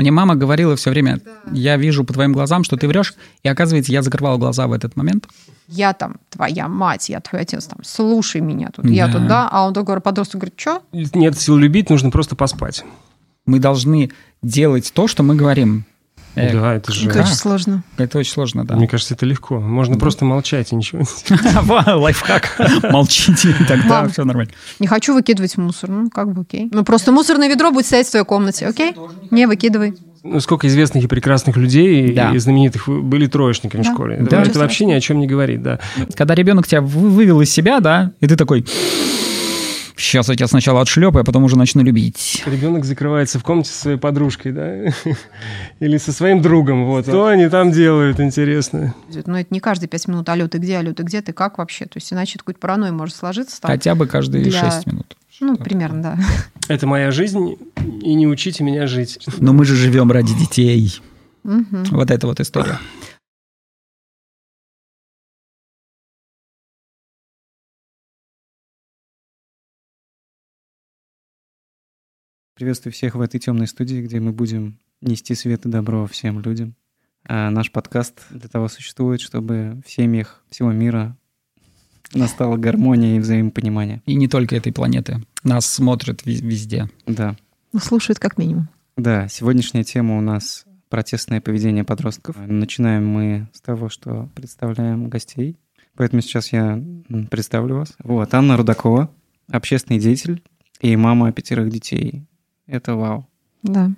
Мне мама говорила все время, я вижу по твоим глазам, что ты врешь, и оказывается, я закрывал глаза в этот момент. Я там твоя мать, я твой отец, там, слушай меня тут, я Да. тут, да, а он такой подросток говорит, что? Нет сил любить, нужно просто поспать. Мы должны делать то, что мы говорим. Э, да, это же... Это очень сложно. Это очень сложно, да. Мне кажется, это легко. Можно просто молчать и ничего. Во, Лайфхак. Молчите, и тогда все нормально. Не хочу выкидывать мусор, ну как бы окей. Ну просто мусорное ведро будет стоять в твоей комнате, окей? Не выкидывай. Ну, сколько известных и прекрасных людей Да. и знаменитых были троечниками Да. в школе. Да. Это, это вообще ни о чем не говорит, да. Когда ребенок тебя вы- вывел из себя, да, и ты такой, сейчас я тебя сначала отшлепаю, а потом уже начну любить. Ребенок закрывается в комнате со своей подружкой, да, или со своим другом, вот. Что они там делают, интересно? Но это не каждые пять минут, алё, ты где, алё, ты где, ты как вообще? То есть иначе это какой-то паранойя может сложиться. Там. Хотя бы каждые Для- 6 минут. Ну, примерно, да. Это моя жизнь, и не учите меня жить. Но мы же живем ради детей. Мгм. Вот эта вот история. Приветствую всех в этой темной студии, где мы будем нести свет и добро всем людям. А наш подкаст для того существует, чтобы в семьях всего мира настала гармония и взаимопонимание. И не только этой планеты. Нас смотрят везде. Да. Ну, слушают как минимум. Да, сегодняшняя тема у нас протестное поведение подростков. Начинаем мы с того, что представляем гостей. Поэтому сейчас я представлю вас. Вот, Анна Рудакова, общественный деятель и мама пятерых детей. Это вау. Да.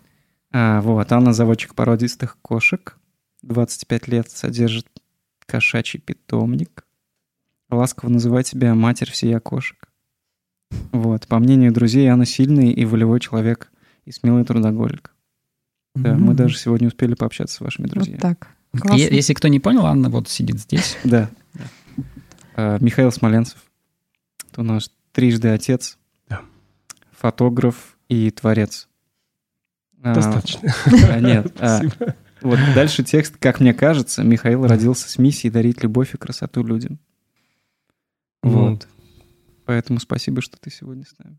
А, вот, Анна заводчик породистых кошек. 25 лет содержит кошачий питомник. Ласково называет себя матерь всея кошек. Вот, по мнению друзей, Анна сильный и волевой человек и смелый трудоголик. Да, мы М. даже сегодня успели пообщаться с вашими друзьями. Вот так. Е- Классно. Если кто не понял, Анна вот сидит здесь. Да. А, Михаил Смоленцев. Это у нас трижды отец. Фотограф и творец. А, Достаточно. а, Нет, а. Вот дальше текст, как мне кажется, Михаил родился с миссией дарить любовь и красоту людям. Ну, Вот. Поэтому спасибо, что ты сегодня с нами.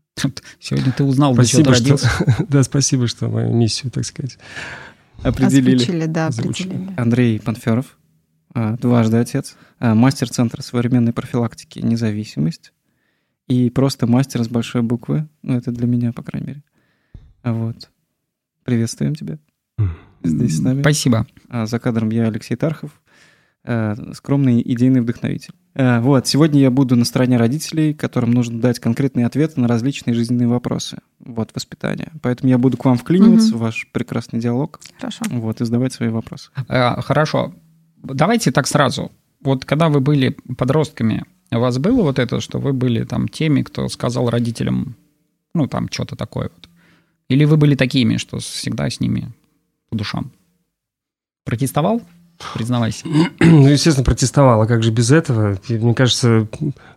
Сегодня ты узнал, Спасибо, что... родился. Да, спасибо, что мою миссию, так сказать. Определили. Озвучили, да, Озвучили. определили. Андрей Панферов, дважды отец, мастер Центра современной профилактики «Независимость» и просто мастер с большой буквы. Ну, это для меня, по крайней мере. Вот. Приветствуем тебя здесь с нами. Спасибо. А за кадром я Алексей Тархов, э, скромный идейный вдохновитель. Э, Вот, сегодня я буду на стороне родителей, которым нужно дать конкретные ответы на различные жизненные вопросы. Вот, воспитание. Поэтому я буду к вам вклиниваться Мгм. в ваш прекрасный диалог, Хорошо. вот, и задавать свои вопросы. А, Хорошо. Давайте так сразу. Вот когда вы были подростками, у вас было вот это, что вы были там теми, кто сказал родителям, ну, там, что-то такое вот? Или вы были такими, что всегда с ними по душам? Протестовал? Признавайся. Ну, естественно, протестовал. А как же без этого? Мне кажется,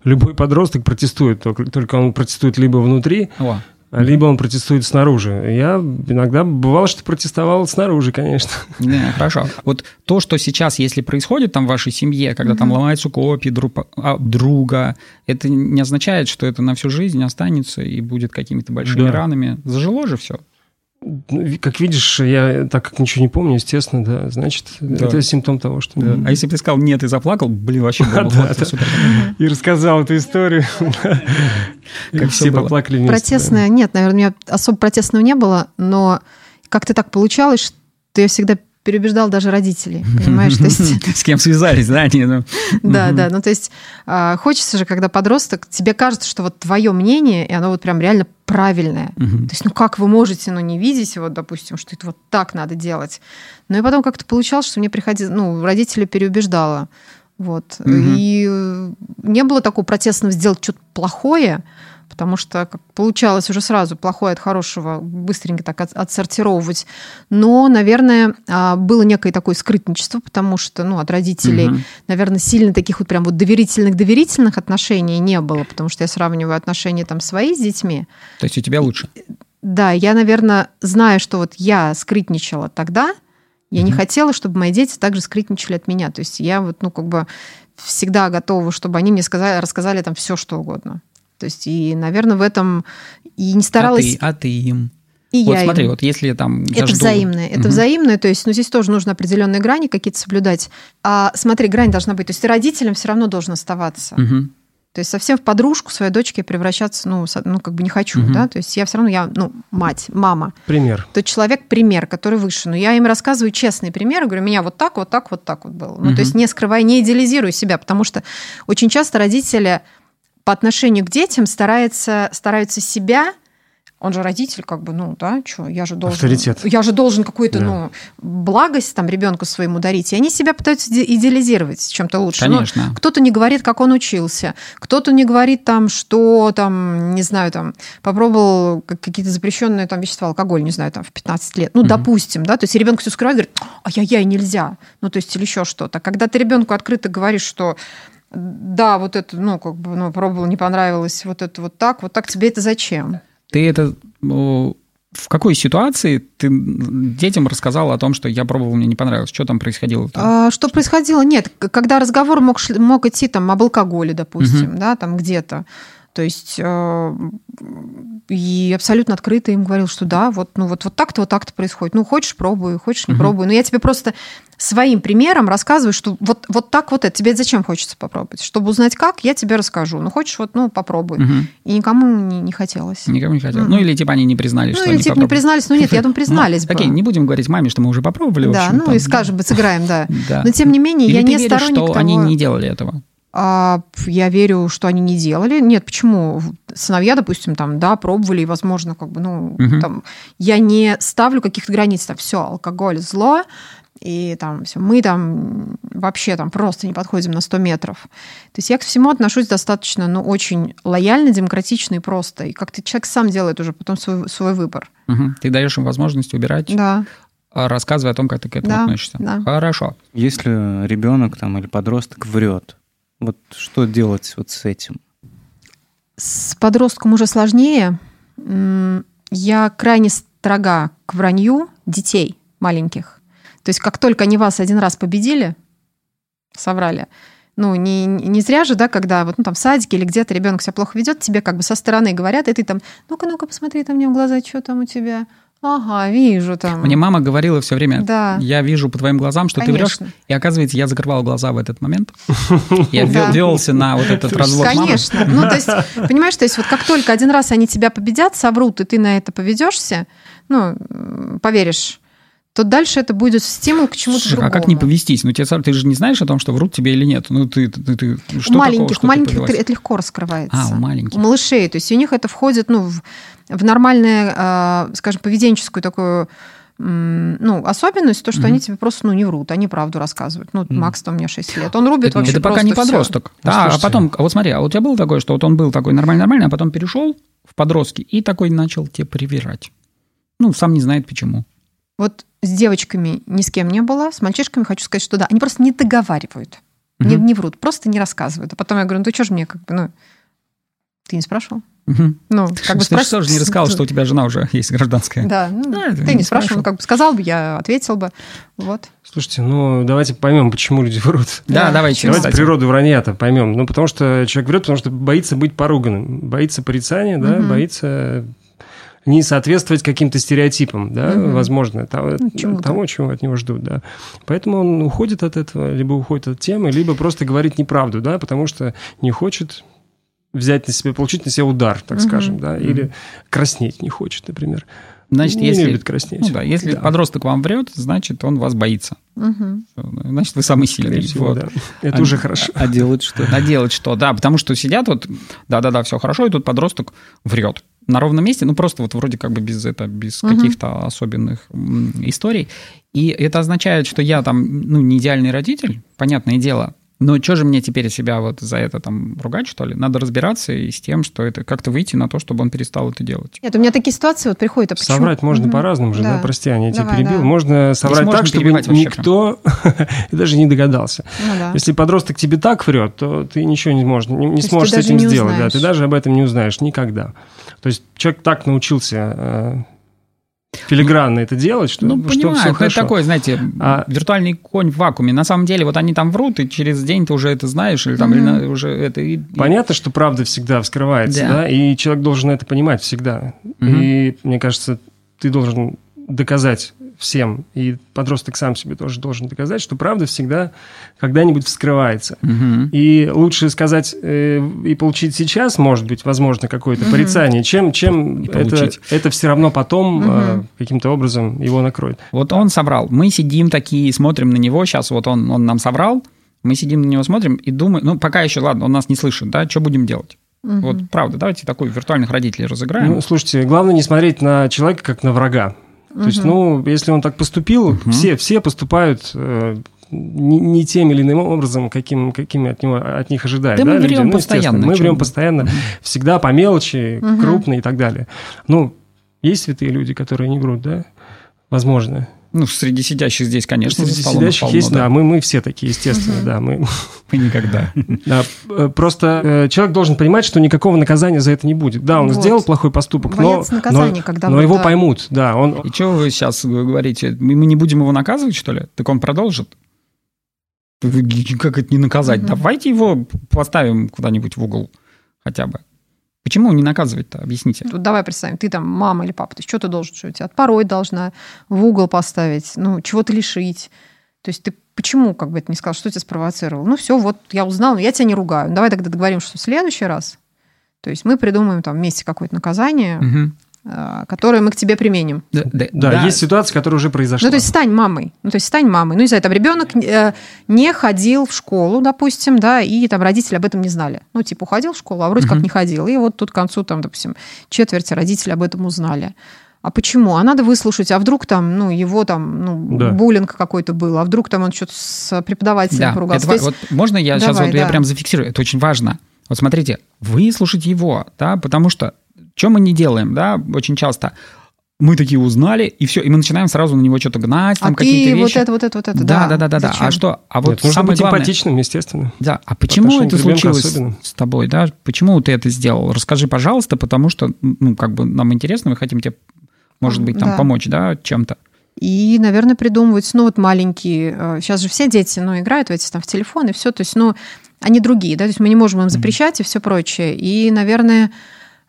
любой подросток протестует. Только он протестует либо внутри, О, либо он протестует снаружи. Я иногда бывало, что протестовал снаружи, конечно. не, хорошо. Вот то, что сейчас, если происходит там в вашей семье, когда там Мгм. ломаются копии друг, а, друга, это не означает, что это на всю жизнь останется и будет какими-то большими Да. ранами. Зажило же все. Ну, Как видишь, я так как ничего не помню, естественно, да, значит, Да. это симптом того, что... Да. А если бы ты сказал нет и заплакал, блин, вообще было бы Да, да. супер. И рассказал эту историю. Как все поплакали вместе. Протестное, нет, наверное, у меня особо протестного не было, но как-то так получалось, что я всегда переубеждал даже родителей, понимаешь? То есть, С кем связались, да? Они, ну, да, да, ну то есть а, хочется же, когда подросток, тебе кажется, что вот твое мнение, и оно вот прям реально правильное. То есть, ну как вы можете, ну не видеть, вот, допустим, что это вот так надо делать. Ну и потом как-то получалось, что мне приходилось, ну, родители переубеждала. Вот. И э, не было такого протестного сделать что-то плохое, потому что как получалось уже сразу плохое от хорошего быстренько так от- отсортировывать. Но, наверное, а, было некое такое скрытничество, потому что ну, от родителей, Мгм. наверное, сильно таких вот прям вот доверительных-доверительных отношений не было, потому что я сравниваю отношения там свои с детьми. То есть у тебя лучше. Да, я, наверное, знаю, что вот я скрытничала тогда, я не Мгм. хотела, чтобы мои дети также скрытничали от меня. То есть я вот, ну, как бы всегда готова, чтобы они мне сказали, рассказали там все, что угодно. То есть, и, наверное, в этом и не А старалась... ты, а ты им. И Вот я смотри, им. вот если там... я Это взаимное, это Мгм. взаимное, то есть, ну, здесь тоже нужно определенные грани какие-то соблюдать. А смотри, грань должна быть, то есть ты родителям все равно должен оставаться. Мгм. То есть совсем в подружку своей дочке превращаться, ну, ну как бы не хочу, Мгм. да, то есть я все равно, я, ну, мать, мама, Пример. тот человек пример, который выше. Но я им рассказываю честные примеры, говорю, у меня вот так, вот так, вот так вот было. Ну, Мгм. то есть не скрывая, не идеализируя себя, потому что очень часто родители по отношению к детям стараются, стараются себя он же родитель, как бы, ну, да, что, я же должен... Авторитет. Я же должен какую-то, Да. ну, благость там ребенку своему дарить. И они себя пытаются иде- идеализировать чем-то лучше. Ну, Конечно. кто-то не говорит, как он учился, кто-то не говорит там, что там, не знаю, там, попробовал как- какие-то запрещенные там вещества, алкоголь, не знаю, там, в 15 лет. Ну, Мгм. допустим, да, то есть ребенок все скрывает, говорит, ай-яй-яй, нельзя. Ну, то есть или еще что-то. Когда ты ребенку открыто говоришь, что да, вот это, ну, как бы, ну, пробовал, не понравилось, вот это вот так, вот так, тебе это зачем? Ты это... В какой ситуации ты детям рассказал о том, что я пробовал, мне не понравилось? Что там происходило? А, что происходило? Нет, когда разговор мог, мог идти там об алкоголе, допустим, да, там где-то. То есть э, и абсолютно открыто им говорил, что да, вот, ну, вот, вот так-то, вот так-то происходит. Ну, хочешь, пробуй, хочешь, не Мгм. пробуй. Но я тебе просто своим примером рассказываю, что вот, вот так вот это. Тебе зачем хочется попробовать? Чтобы узнать как, я тебе расскажу. Ну, хочешь, вот, ну, попробуй. Мгм. И никому не, не хотелось. Никому не хотел. Мгм. Ну, или типа они не признались, ну, что или они типа не признались. Ну, нет, я думаю, признались Ну, бы. Окей, не будем говорить маме, что мы уже попробовали. Да, общем, ну там, и скажем, бы, сыграем, да. Да. Но тем не менее, Или я не веришь, сторонник что того... они не делали этого? А, я верю, что они не делали. Нет, почему? Сыновья, допустим, там, да, пробовали, и, возможно, как бы, ну, Мгм. там, я не ставлю каких-то границ, там, все, алкоголь зло, и там все, мы там вообще там просто не подходим на 100 метров. То есть я к всему отношусь достаточно, ну, очень лояльно, демократично и просто. И как-то человек сам делает уже потом свой, свой выбор. Мгм. Ты даешь им возможность убирать, Да, а рассказывая о том, как ты к этому Да, относишься. да. Хорошо. Если ребенок там или подросток врет, вот что делать вот с этим? С подростком уже сложнее. Я крайне строга к вранью детей маленьких. То есть как только они вас один раз победили, соврали, ну, не, не зря же, да, когда вот, ну, там в садике или где-то ребенок себя плохо ведет, тебе как бы со стороны говорят, и ты там, ну-ка, ну-ка, посмотри там мне в глаза, что там у тебя. Ага, вижу там. Мне мама говорила все время, Да. я вижу по твоим глазам, что ты врешь. Конечно. И оказывается, я закрывал глаза в этот момент. Я велся на вот этот развод. Конечно. Ну, то есть, понимаешь, то есть вот как только один раз они тебя победят, соврут, и ты на это поведешься, ну, м, поверишь, то дальше это будет стимул к чему-то Слушай, другому. а как не повестись? Ну, тебе, ты же не знаешь о том, что врут тебе или нет. Ну, ты, ты, ты- У что такого, маленьких, что ты у маленьких повелась? это, легко раскрывается. А, у маленьких. У малышей. То есть у них это входит ну, в, в нормальную, э, скажем, поведенческую такую ну, особенность, то, что Мгм. они тебе просто ну, не врут, они правду рассказывают. Ну, Мгм. Макс, там у меня 6 лет. Он рубит Это, вообще это пока не подросток. Ну, Да, а слушайте. потом, а вот смотри, а у тебя было такое, что вот он был такой нормальный-нормальный, а потом перешел в подростки и такой начал тебе привирать. Ну, сам не знает почему. Вот с девочками ни с кем не было, с мальчишками хочу сказать, что да, они просто не договаривают, не, не врут, просто не рассказывают. А потом я говорю, ну ты что же мне как бы, ну, ты не спрашивал? Ну, как бы Ты спрашивал. тоже не рассказал, что у тебя жена уже есть гражданская. Да, ну, Да, ты не не спрашивал, спрашивал. как бы сказал бы, я ответил бы. Вот. Слушайте, ну давайте поймем, почему люди врут. Да, Да, давайте. почему? Давайте кстати. природу вранья-то поймем. Ну, потому что человек врет, потому что боится быть поруганным, боится порицания, да, Мгм. боится не соответствовать каким-то стереотипам, да, Мгм. возможно, того, Ну, чему-то. того, чего от него ждут, да. Поэтому он уходит от этого, либо уходит от темы, либо просто говорит неправду, да, потому что не хочет взять на себя, получить на себя удар, так Мгм. скажем, да, или краснеть не хочет, например. Значит, не если, любит краснеть. ну да, если Да. подросток вам врет, значит, он вас боится. Мгм. Значит, вы самый сильный. Всего, Вот. да. Это А- уже хорошо. А делать что? А делать что? Да, потому что сидят вот, да-да-да, все хорошо, и тут подросток врет на ровном месте, ну просто вот вроде как бы без, это, без Мгм. каких-то особенных историй. И это означает, что я там, ну, не идеальный родитель, понятное дело, но что же мне теперь себя вот за это там ругать, что ли? Надо разбираться и с тем, что это как-то выйти на то, чтобы он перестал это делать. Нет, у меня такие ситуации вот приходят, а почему? Соврать можно Мгм. по-разному же, да. Да. прости, Аня, я тебя Давай, перебил. да. Можно соврать можно так, чтобы никто даже не догадался. Ну да. Если подросток тебе так врет, то ты ничего не, можешь, не, не сможешь с этим не сделать. Да, ты даже об этом не узнаешь никогда. То есть человек так научился э, филигранно это делать, что, Ну, что понимаю, все это хорошо. такой, знаете, А- виртуальный конь в вакууме. На самом деле, вот они там врут, и через день ты уже это знаешь, или там, Мгм. или на- уже это... и- и- Понятно, что правда всегда вскрывается, Да. да. и человек должен это понимать всегда. Мгм. И мне кажется, ты должен доказать всем, и подросток сам себе тоже должен доказать, что правда всегда когда-нибудь вскрывается. Мгм. И лучше сказать э, и получить сейчас, может быть, возможно, какое-то порицание, чем, чем это, получить. это все равно потом э, Мгм. каким-то образом его накроет. Вот он соврал. Мы сидим такие, смотрим на него. Сейчас вот он, он нам соврал. Мы сидим на него, смотрим и думаем, ну, пока еще, ладно, он нас не слышит, да, что будем делать? Мгм. Вот, правда, давайте такую виртуальных родителей разыграем. Ну, слушайте, главное не смотреть на человека как на врага. То есть, ну, если он так поступил, Мгм. все, все поступают э, не, не тем или иным образом, каким, какими от, него, от них ожидают. Да мы люди? врем Ну, постоянно, Мы врем постоянно, всегда по мелочи, Мгм. крупно и так далее. Ну, есть святые люди, которые не врут, да? Возможно. Ну, среди сидящих здесь, конечно, Среди за столом сидящих полно, есть, да, да. мы, мы все такие, естественно, да. Мы, Мы никогда. да, э, просто э, человек должен понимать, что никакого наказания за это не будет. Да, он Вот. сделал плохой поступок, но, наказания, но, когда но вот, его да. поймут, да. Он, И что вы сейчас говорите? Мы не будем его наказывать, что ли? Так он продолжит? Как это не наказать? Давайте его поставим куда-нибудь в угол хотя бы. Почему не наказывать-то? Объясните. Тут давай представим, ты там мама или папа, ты что ты должен, что тебя отпороть должна, в угол поставить, ну, чего-то лишить. То есть ты почему как бы это не сказал, что тебя спровоцировал? Ну, все, вот я узнал, но я тебя не ругаю. Давай тогда договоримся, что в следующий раз, то есть мы придумаем там вместе какое-то наказание, Мгм. Э, которое мы к тебе применим. Да, да, да, да. есть ситуация, которая уже произошла. Ну, то есть стань мамой. Ну, то есть стань мамой. Ну, не знаю, там ребенок э, не ходил в школу, допустим, да, и там родители об этом не знали. Ну, типа, уходил в школу, а вроде как Мгм. не ходил. И вот тут к концу, там, допустим, четверти родители об этом узнали. А почему? А надо выслушать, а вдруг там, ну, его там, ну, Да. буллинг какой-то был, а вдруг там он что-то с преподавателем Да, поругался. это То есть- вот можно я сейчас Давай, вот я да. прям зафиксирую? Это очень важно. Вот смотрите, выслушать его, да, потому что что мы не делаем, да, очень часто мы такие узнали, и все, и мы начинаем сразу на него что-то гнать, там а какие-то ты вот вещи. это, вот это, вот это, да, да, да, да, да. Зачем? А что? А вот Нет, нужно самое быть главное, эмпатичным, естественно. Да, а почему это случилось особенно. с тобой, да? Почему ты это сделал? Расскажи, пожалуйста, потому что, ну, как бы нам интересно, мы хотим тебе, может быть, там Да. помочь, да, чем-то. И, наверное, придумывать, ну, вот маленькие, э, сейчас же все дети, ну, играют в эти там в телефон и все, то есть, ну, они другие, да, то есть мы не можем им запрещать и все прочее. И, наверное,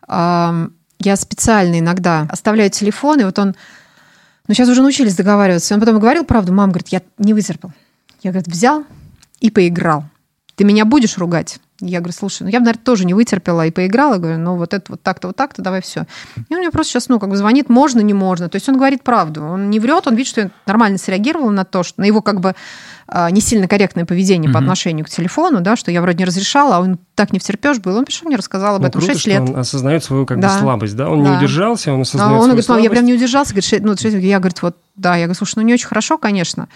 я специально иногда оставляю телефон, и вот он, ну, сейчас уже научились договариваться, он потом говорил правду, мама говорит, я не вытерпел. Я, говорит, взял и поиграл. Ты меня будешь ругать? Я говорю, слушай, ну я бы, наверное, тоже не вытерпела и поиграла. Говорю, ну вот это вот так-то, вот так-то, давай все. И он мне просто сейчас, ну, как бы звонит, можно, не можно. То есть он говорит правду. Он не врет, он видит, что я нормально среагировала на то, что на его как бы а, не сильно корректное поведение по Мгм. отношению к телефону, да, что я вроде не разрешала, а он так не втерпешь был. Он пришел, мне рассказал об Ну, этом круто, 6 что лет. он осознает свою как Да. бы слабость, да? Он Да. не удержался, он А осознает он свою говорит, мам, я прям слабость. не удержался. Говорит, «Шесть- ну, я, говорит, вот, да. Я говорю, слушай, ну не очень хорошо, конечно.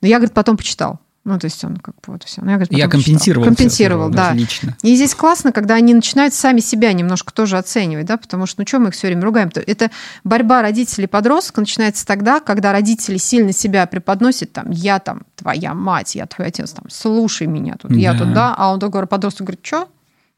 Но я, говорит, потом почитал. Ну, то есть он как бы вот все. Ну, я, говорит, Я компенсировал. Компенсировал, да. Отлично. И здесь классно, когда они начинают сами себя немножко тоже оценивать, да, потому что, ну, что мы их все время ругаем? -то? Это борьба родителей и подростка начинается тогда, когда родители сильно себя преподносят, там, я там твоя мать, я твой отец, там, слушай меня тут, я Да. тут, да, а он такой подросток говорит, что?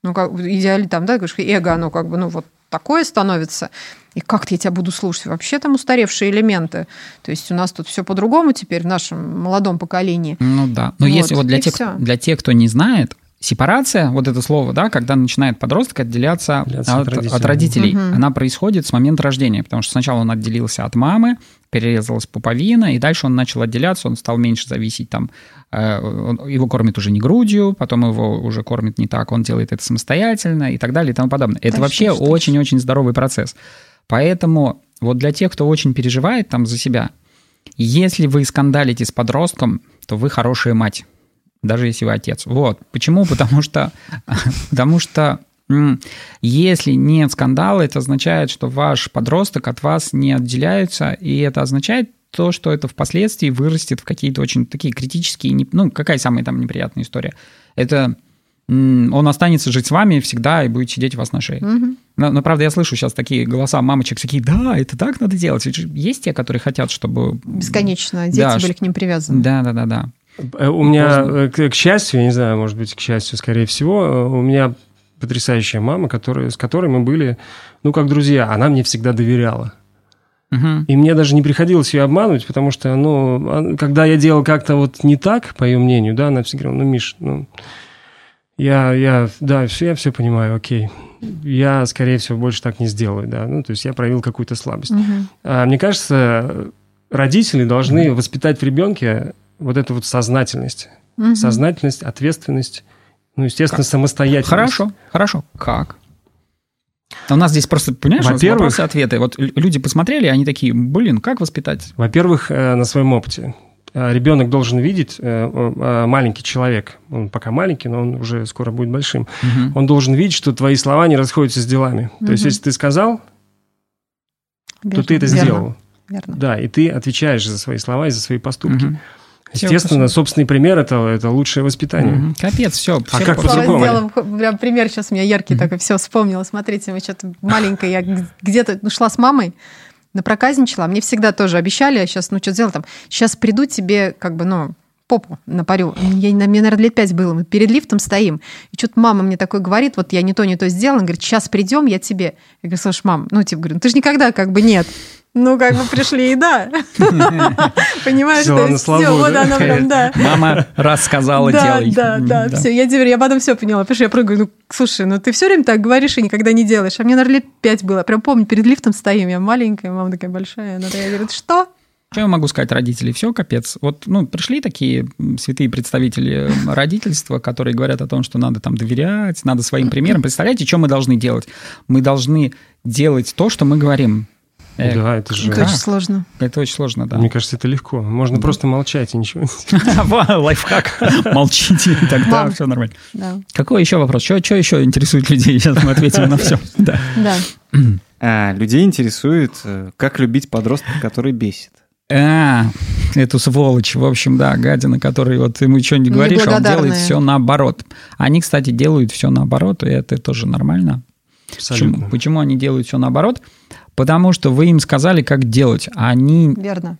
Ну, как идеально там, да, говоришь, эго, оно как бы, ну, вот такое становится. И как-то я тебя буду слушать? Вообще там устаревшие элементы. То есть у нас тут все по-другому теперь в нашем молодом поколении. Ну да. Но Вот, если вот для тех, для тех, кто не знает, сепарация, вот это слово, да, когда начинает подросток отделяться Отделяться от, от родителей. от родителей, Мгм. она происходит с момента рождения, потому что сначала он отделился от мамы, перерезалась пуповина, и дальше он начал отделяться, он стал меньше зависеть там, его кормят уже не грудью, потом его уже кормят не так, он делает это самостоятельно и так далее и тому подобное. Это вообще очень-очень здоровый процесс. Поэтому вот для тех, кто очень переживает там за себя, если вы скандалите с подростком, то вы хорошая мать, даже если вы отец. Вот. Почему? Потому что, потому что если нет скандала, это означает, что ваш подросток от вас не отделяется, и это означает то, что это впоследствии вырастет в какие-то очень такие критические... Ну, какая самая там неприятная история? Это он останется жить с вами всегда и будет сидеть у вас на шее. Мгм. Но, но, правда, я слышу сейчас такие голоса мамочек, такие, да, это так надо делать. Ведь Есть те, которые хотят, чтобы... Бесконечно. Дети Да, были к ним привязаны. Да, да, да, да. Э, У меня, э, к, к счастью, я не знаю, может быть, к счастью, скорее всего, э, у меня потрясающая мама, которая, с которой мы были, ну, как друзья. Она мне всегда доверяла. Мгм. И мне даже не приходилось ее обманывать, потому что, ну, когда я делал как-то вот не так, по ее мнению, да, она всегда говорила, ну, Миш, ну, Я, я, да, все, я все понимаю, окей. Я, скорее всего, больше так не сделаю, да. Ну, то есть я проявил какую-то слабость. Мгм. А, Мне кажется, родители должны воспитать в ребенке вот эту вот сознательность. Мгм. Сознательность, ответственность, ну, естественно, самостоятельность. Хорошо, хорошо. Как? А У нас здесь просто, понимаешь, Во-первых- вопросы-ответы. Вот люди посмотрели, они такие, блин, как воспитать? Во-первых, э, на своем опыте. Э, Ребенок должен видеть, э, э, маленький человек, он пока маленький, но он уже скоро будет большим, Мгм. он должен видеть, что твои слова не расходятся с делами. То есть, если ты сказал, то Верно, ты это верно, сделал. верно. Да, и ты отвечаешь за свои слова и за свои поступки. Мгм. Естественно, собственный пример это, это лучшее воспитание. Мгм. Капец, все. А как Слава по-другому? прям пример сейчас у меня яркий такой, все, вспомнила. Смотрите, мы что-то маленькая, я где-то ну, шла с мамой, на проказничала. Мне всегда тоже обещали, а сейчас, ну, что сделала там? Сейчас приду тебе, как бы, ну, попу напарю. Я, мне, наверное, лет пять было. Мы перед лифтом стоим. И что-то мама мне такое говорит, вот я не то, не то сделала. Она говорит, сейчас придем, я тебе. Я говорю, слушай, мам, ну, типа, говорю, ну, ты же никогда как бы нет. Ну, как бы пришли и да. Понимаешь, то есть всё, вот да? она прям, да. Мама рассказала, Да, делай. да, М, да, все. Я теперь, я потом все поняла. Потому что я прыгаю, ну, слушай, ну ты все время так говоришь и никогда не делаешь. А мне, наверное, лет пять было. Прям помню, перед лифтом стоим, я маленькая, мама такая большая. Она такая говорит, что? Что я могу сказать родителей? Все, капец. Вот, ну, пришли такие святые представители родительства, которые говорят о том, что надо там доверять, надо своим примером. Представляете, что мы должны делать? Мы должны делать то, что мы говорим. Э, Да, это же... Это очень сложно. Это очень сложно, да. Мне кажется, это легко. Можно просто молчать и ничего. Лайфхак. Молчите, тогда все нормально. Какой еще вопрос? Что еще интересует людей? Сейчас мы ответим на все. Да. А, людей интересует, э, как любить подростка, который бесит. А, эту сволочь, в общем, да, гадина, который вот ему что-нибудь говоришь, а он делает все наоборот. Они, кстати, делают все наоборот, и это тоже нормально. Почему, почему они делают все наоборот? Потому что вы им сказали, как делать, а они, Верно.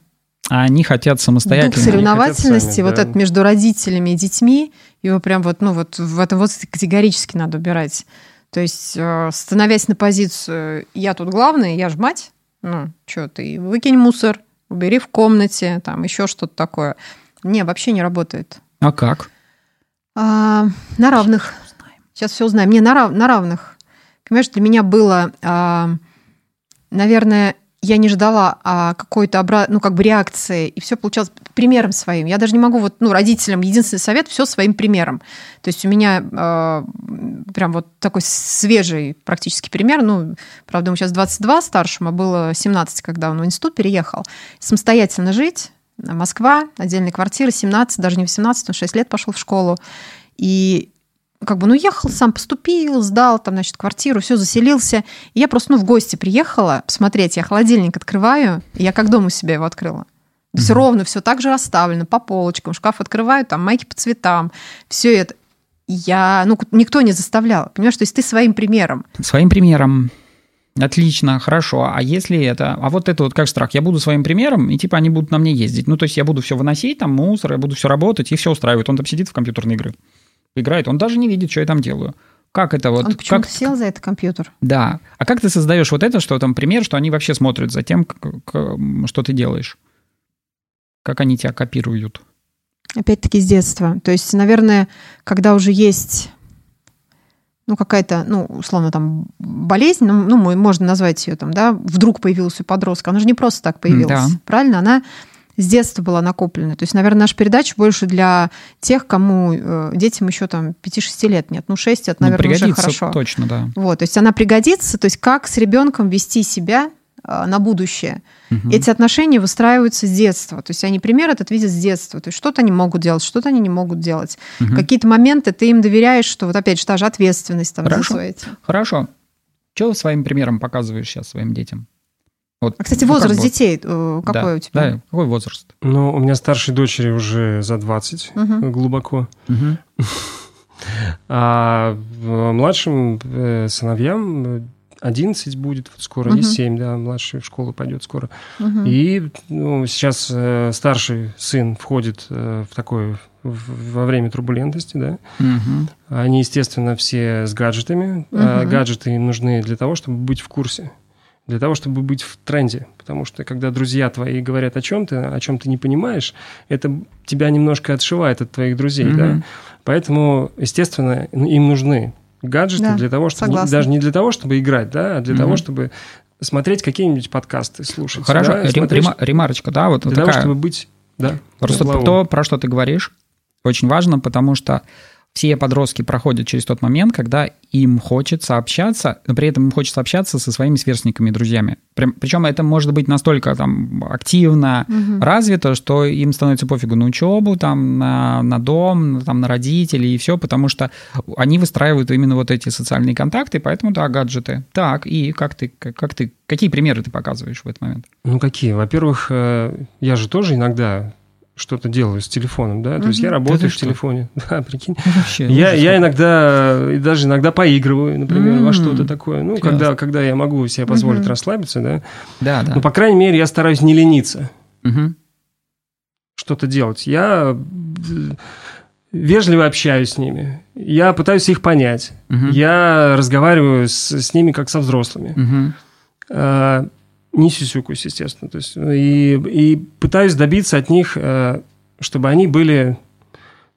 а они хотят Дух самостоятельно. соревновательности, сами, вот да. это между родителями и детьми, его прям вот, ну вот в этом возрасте категорически надо убирать. То есть, э, становясь на позицию «я тут главная, я ж мать», ну, что ты, выкинь мусор, убери в комнате, там еще что-то такое. Не, вообще не работает. А как? А, на равных. Сейчас все узнаем. Не, на, рав- на равных. Понимаешь, для меня было, а, наверное, я не ждала а, какой-то обра... ну, как бы реакции, и все получалось примером своим. Я даже не могу вот, ну, родителям, единственный совет, все своим примером. То есть у меня а, прям вот такой свежий практически пример, ну, правда, ему сейчас 22 старшему, а было 17, когда он в институт переехал. Самостоятельно жить, Москва, отдельная квартира, 17, даже не 18, он 6 лет пошел в школу. И как бы, ну, ехал, сам поступил, сдал там, значит, квартиру, все, заселился. И я просто, ну, в гости приехала посмотреть, я холодильник открываю, и я как дома у себя его открыла. То есть ровно все так же расставлено по полочкам, шкаф открываю, там майки по цветам, все это. Я, ну, никто не заставлял, понимаешь, то есть ты своим примером. Своим примером. Отлично, хорошо. А если это... А вот это вот как страх. Я буду своим примером, и типа они будут на мне ездить. Ну, то есть я буду все выносить, там мусор, я буду все работать, и все устраивает. Он там сидит в компьютерные игры. Играет. Он даже не видит, что я там делаю. Как это вот? Он почему-то как... сел за этот компьютер. Да. А как ты создаешь вот это, что там пример, что они вообще смотрят за тем, к- к- что ты делаешь? Как они тебя копируют? Опять-таки с детства. То есть, наверное, когда уже есть ну, какая-то, ну, условно, там, болезнь, ну, ну, можно назвать ее там, да, вдруг появилась у подростка. Она же не просто так появилась, Да. правильно? Она с детства была накоплена. То есть, наверное, наша передача больше для тех, кому э, детям еще там 5-6 лет нет. Ну, 6 это, Ну, наверное, уже пригодится хорошо. точно, да. Вот, то есть она пригодится, то есть как с ребенком вести себя э, на будущее. Мгм. Эти отношения выстраиваются с детства. То есть они пример этот видят с детства. То есть что-то они могут делать, что-то они не могут делать. Мгм. Какие-то моменты ты им доверяешь, что вот опять же та же ответственность там за Хорошо. свои эти. Хорошо. Что своим примером показываешь сейчас своим детям? Вот, А, кстати, ну, как возраст вот? детей э, какой да, у тебя? Да, какой возраст? Ну, у меня старшей дочери уже за 20 Мгм. глубоко. А в- младшим э, сыновьям э, 11 будет вот скоро, Мгм. и 7, да, младший в школу пойдет скоро. И ну, сейчас э, старший сын входит э, в такое в- во время турбулентности, да. Мгм. Они, естественно, все с гаджетами. А Мгм. гаджеты им нужны для того, чтобы быть в курсе, для того, чтобы быть в тренде. Потому что когда друзья твои говорят о чем-то, о чем ты не понимаешь, это тебя немножко отшивает от твоих друзей, да. Мгм. Поэтому, естественно, им нужны гаджеты Да, для того, чтобы согласна. даже не для того, чтобы играть, да, а для Мгм. того, чтобы смотреть какие-нибудь подкасты, слушать. Хорошо, да, рем- смотреть, рема- ремарочка, да, вот для такая. того, чтобы быть, да, Просто то, про что ты говоришь, очень важно, потому что все подростки проходят через тот момент, когда им хочется общаться, но при этом им хочется общаться со своими сверстниками и друзьями. Прям, причем это может быть настолько там активно Мгм. развито, что им становится пофигу на учебу, там, на, на дом, там, на родителей и все, потому что они выстраивают именно вот эти социальные контакты, поэтому, да, гаджеты. Так, и как ты, как, как ты, какие примеры ты показываешь в этот момент? Ну, какие? Во-первых, э, я же тоже иногда что-то делаю с телефоном, да, то есть я работаю в телефоне, да, прикинь. Вообще, Я, я иногда, даже иногда поигрываю, например, М, во что-то такое. Ну, класс. когда, когда я могу себе позволить Мгм. расслабиться, да. Да, да. Ну, по крайней мере, я стараюсь не лениться Мгм. что-то делать. Я э, вежливо общаюсь с ними. Я пытаюсь их понять. Мгм. Я разговариваю с, с ними как со взрослыми. Мгм. Не сюсюкаюсь, естественно. То есть, и, и пытаюсь добиться от них, э, чтобы они были,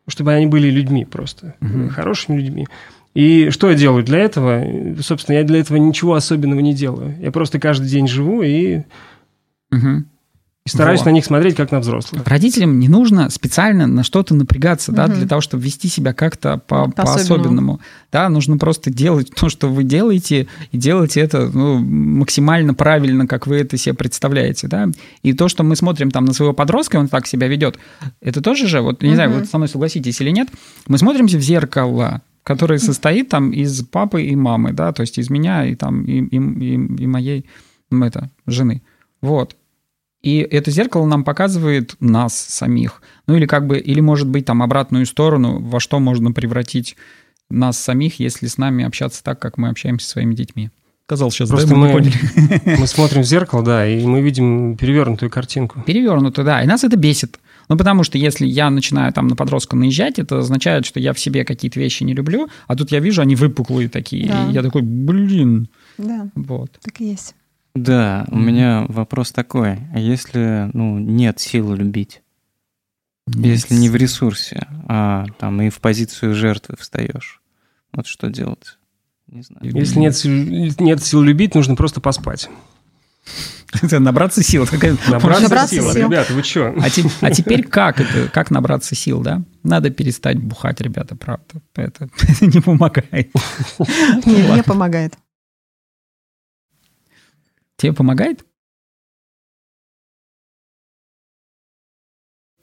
чтобы они были людьми просто, Мгм. хорошими людьми. И что я делаю для этого? Собственно, я для этого ничего особенного не делаю. Я просто каждый день живу и, Мгм. И стараюсь Во. на них смотреть как на взрослых. Родителям не нужно специально на что-то напрягаться, да, Мгм. для того, чтобы вести себя как-то по- По-особенному. по-особенному. Да, нужно просто делать то, что вы делаете, и делать это ну, максимально правильно, как вы это себе представляете, да. И то, что мы смотрим там на своего подростка, он так себя ведет, это тоже же, вот, не знаю, Мгм. вот со мной согласитесь или нет, мы смотримся в зеркало, которое состоит там из папы и мамы, да, то есть из меня и там и, и, и- и моей это, жены. Вот. И это зеркало нам показывает нас самих. Ну или как бы, или может быть там обратную сторону, во что можно превратить нас самих, если с нами общаться так, как мы общаемся со своими детьми. Сказал сейчас, Просто да, мы, мы- поняли. Мы смотрим в зеркало, да, и мы видим перевернутую картинку. Перевернуто, да. И нас это бесит. Ну, потому что если я начинаю там на подростка наезжать, это означает, что я в себе какие-то вещи не люблю, а тут я вижу, они выпуклые такие. Да. И я такой, блин, Да, вот. так и есть. Да, у меня вопрос такой. А если, ну, нет сил любить? Если не в ресурсе, а там и в позицию жертвы встаешь, вот что делать? Не знаю. Если нет сил, нет сил любить, нужно просто поспать. Набраться сил. Набраться, Набраться сил. сил. Ребята, вы что? А, те- а теперь как это? Как набраться сил, да? Надо перестать бухать, ребята, правда. Это, это не помогает. Не, не помогает. Тебе помогает?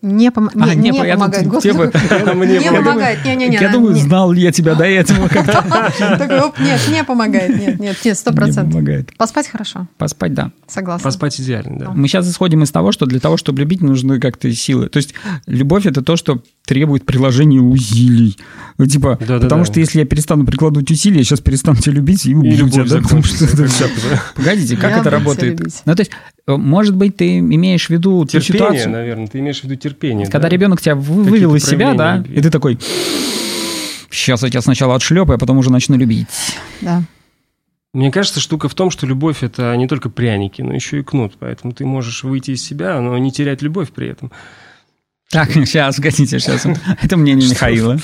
Не, пом- А, не, не, не я помогает. думаю, Господи, тебе- Мне Не помогает. помогает. Не-не-не. Я на- думаю, не. знал ли я тебя до этого как-то. Такой, оп, Нет, не помогает. Нет, нет, нет, сто Не процентов. помогает. Поспать хорошо. Поспать, да. Согласна. Поспать идеально, да. Мы сейчас исходим из того, что для того, чтобы любить, нужны как-то силы. То есть любовь — это то, что требует приложения усилий. Ну, типа, Да-да-да. потому что если я перестану прикладывать усилия, я сейчас перестану тебя любить и убью тебя. да, потому что да. Погодите, как Я это работает? любить. Ну, то есть, может быть, ты имеешь в виду ту Терпение, ситуацию, наверное. Ты имеешь в виду терпение. когда да? ребенок тебя вы- вывел из себя, да, любви. и ты такой, сейчас я тебя сначала отшлепаю, а потом уже начну любить. Да. Мне кажется, штука в том, что любовь – это не только пряники, но еще и кнут. Поэтому ты можешь выйти из себя, но не терять любовь при этом. Так, сейчас, погодите, сейчас. Это мнение Михаила.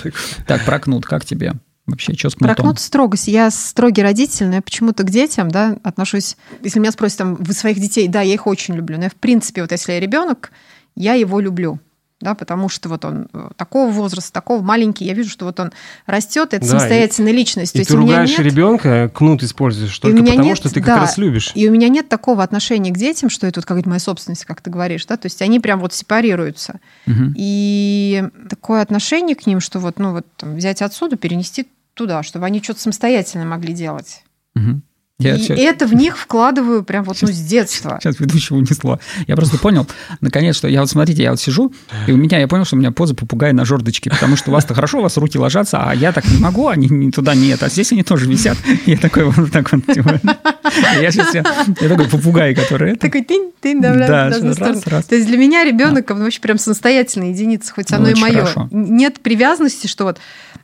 Так, про кнут, как тебе? Вообще, что с Про кнутом? кнут строгость. Я строгий родитель, но я почему-то к детям да, отношусь... Если меня спросят, там, вы своих детей, да, я их очень люблю. Но я, в принципе, вот если я ребенок, я его люблю. Да, потому что вот он э, такого возраста, такого маленький, я вижу, что вот он растет, это Да, самостоятельная личность. То И есть ты ругаешь нет- ребенка, кнут используешь И только потому, нет- что ты да. как раз любишь. И у меня нет такого отношения к детям, что это вот какая-то моя собственность, как ты говоришь, да, то есть они прям вот сепарируются. Мгм. И такое отношение к ним, что вот, ну вот там, взять отсюда, перенести туда, чтобы они что-то самостоятельно могли делать. Мгм. Я и всё- это в них вкладываю прям вот ну, с детства. Сейчас ведущего унесло. Я просто понял, наконец, что я вот, смотрите, я вот сижу, и у меня, я понял, что у меня поза попугая на жердочке, потому что у вас-то хорошо, у вас руки ложатся, а я так не могу, они не туда, нет, а здесь они тоже висят. Я такой вот так вот. типа, Я сейчас, я, такой попугай, который это... Такой тынь, тынь, да, раз, раз. То есть для меня ребенок вообще прям самостоятельная единица, хоть оно и мое. Нет привязанности, что вот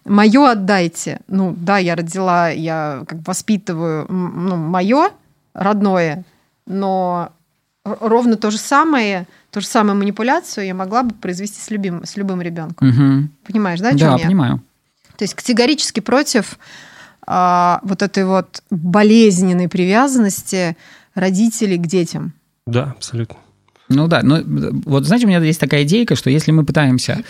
мое отдайте. Ну да, я родила, я как бы воспитываю ну, мое родное, но ровно то же самое, ту же самую манипуляцию я могла бы произвести с любым, с любым ребенком. Мгм. Понимаешь, да, о Да, чем я? понимаю. То есть категорически против а, вот этой вот болезненной привязанности родителей к детям. Да, абсолютно. Ну да, но вот знаете, у меня есть такая идейка, что если мы пытаемся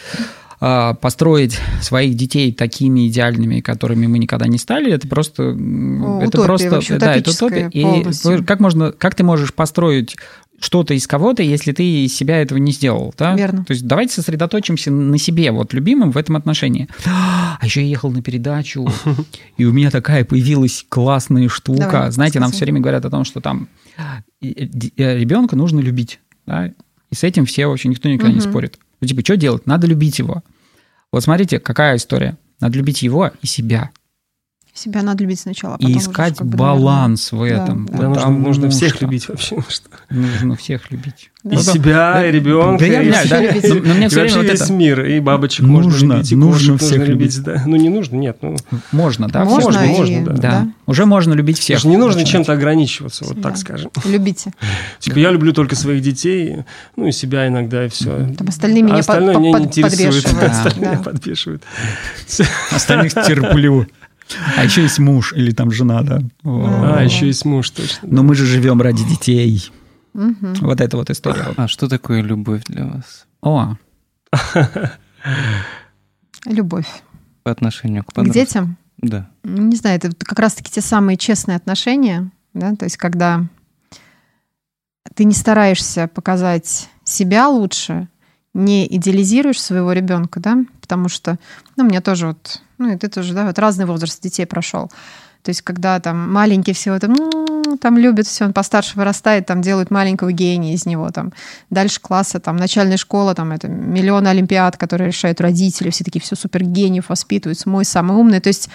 построить своих детей такими идеальными, которыми мы никогда не стали, это просто О, это утопия просто вообще, да, это утопия. И полностью. как можно, как ты можешь построить что-то из кого-то, если ты из себя этого не сделал, да? Верно. То есть давайте сосредоточимся на себе, вот любимым в этом отношении. А еще я ехал на передачу, и у меня такая появилась классная штука. Давай, Знаете, нам все время говорят о том, что там ребенка нужно любить, да? И с этим все вообще никто никогда не Мгм. спорит. Ну, типа, что делать? Надо любить его. Вот смотрите, какая история. Надо любить его и себя. Себя надо любить сначала, а потом и уже искать бы, баланс в Да, этом. да. Да, нужно, Потому нужно всех любить вообще. что- Нужно всех любить. И Ну да. себя, и ребенка, Да я и, да. любить. Но- но мне и всё время вообще вот весь это- мир, и бабочек Нужно, можно любить, и нужно кошек всех нужно любить. любить. Да. Ну, не нужно, нет. Ну, Можно, да? Можно, Можно, и- можно, да. Да. да. Уже можно любить всех. Даже не нужно чем-то ограничиваться, вот Да. так скажем. Любите. Типа я люблю только своих детей, ну и себя иногда, и все. Там остальные меня а подвешивают. Остальное Да. подвешивают. Остальных терплю. А еще есть муж или там жена, да. А, еще есть муж, точно. Но мы же живем ради детей. Вот это вот история. А что такое любовь для вас О, Любовь. по отношению к К подросткам? детям? Да. Не знаю, это как раз-таки те самые честные отношения, да, то есть когда ты не стараешься показать себя лучше, не идеализируешь своего ребенка, да, потому что, ну, у меня тоже вот, ну, и ты тоже, да, вот разный возраст детей прошел. То есть, когда там маленький всего там, «М, там любит все, он постарше вырастает, там делают маленького гения из него, там дальше класса, там начальная школа, там это миллионы олимпиад, которые решают родители, все такие, все супер гениев воспитываются, мой самый умный. То есть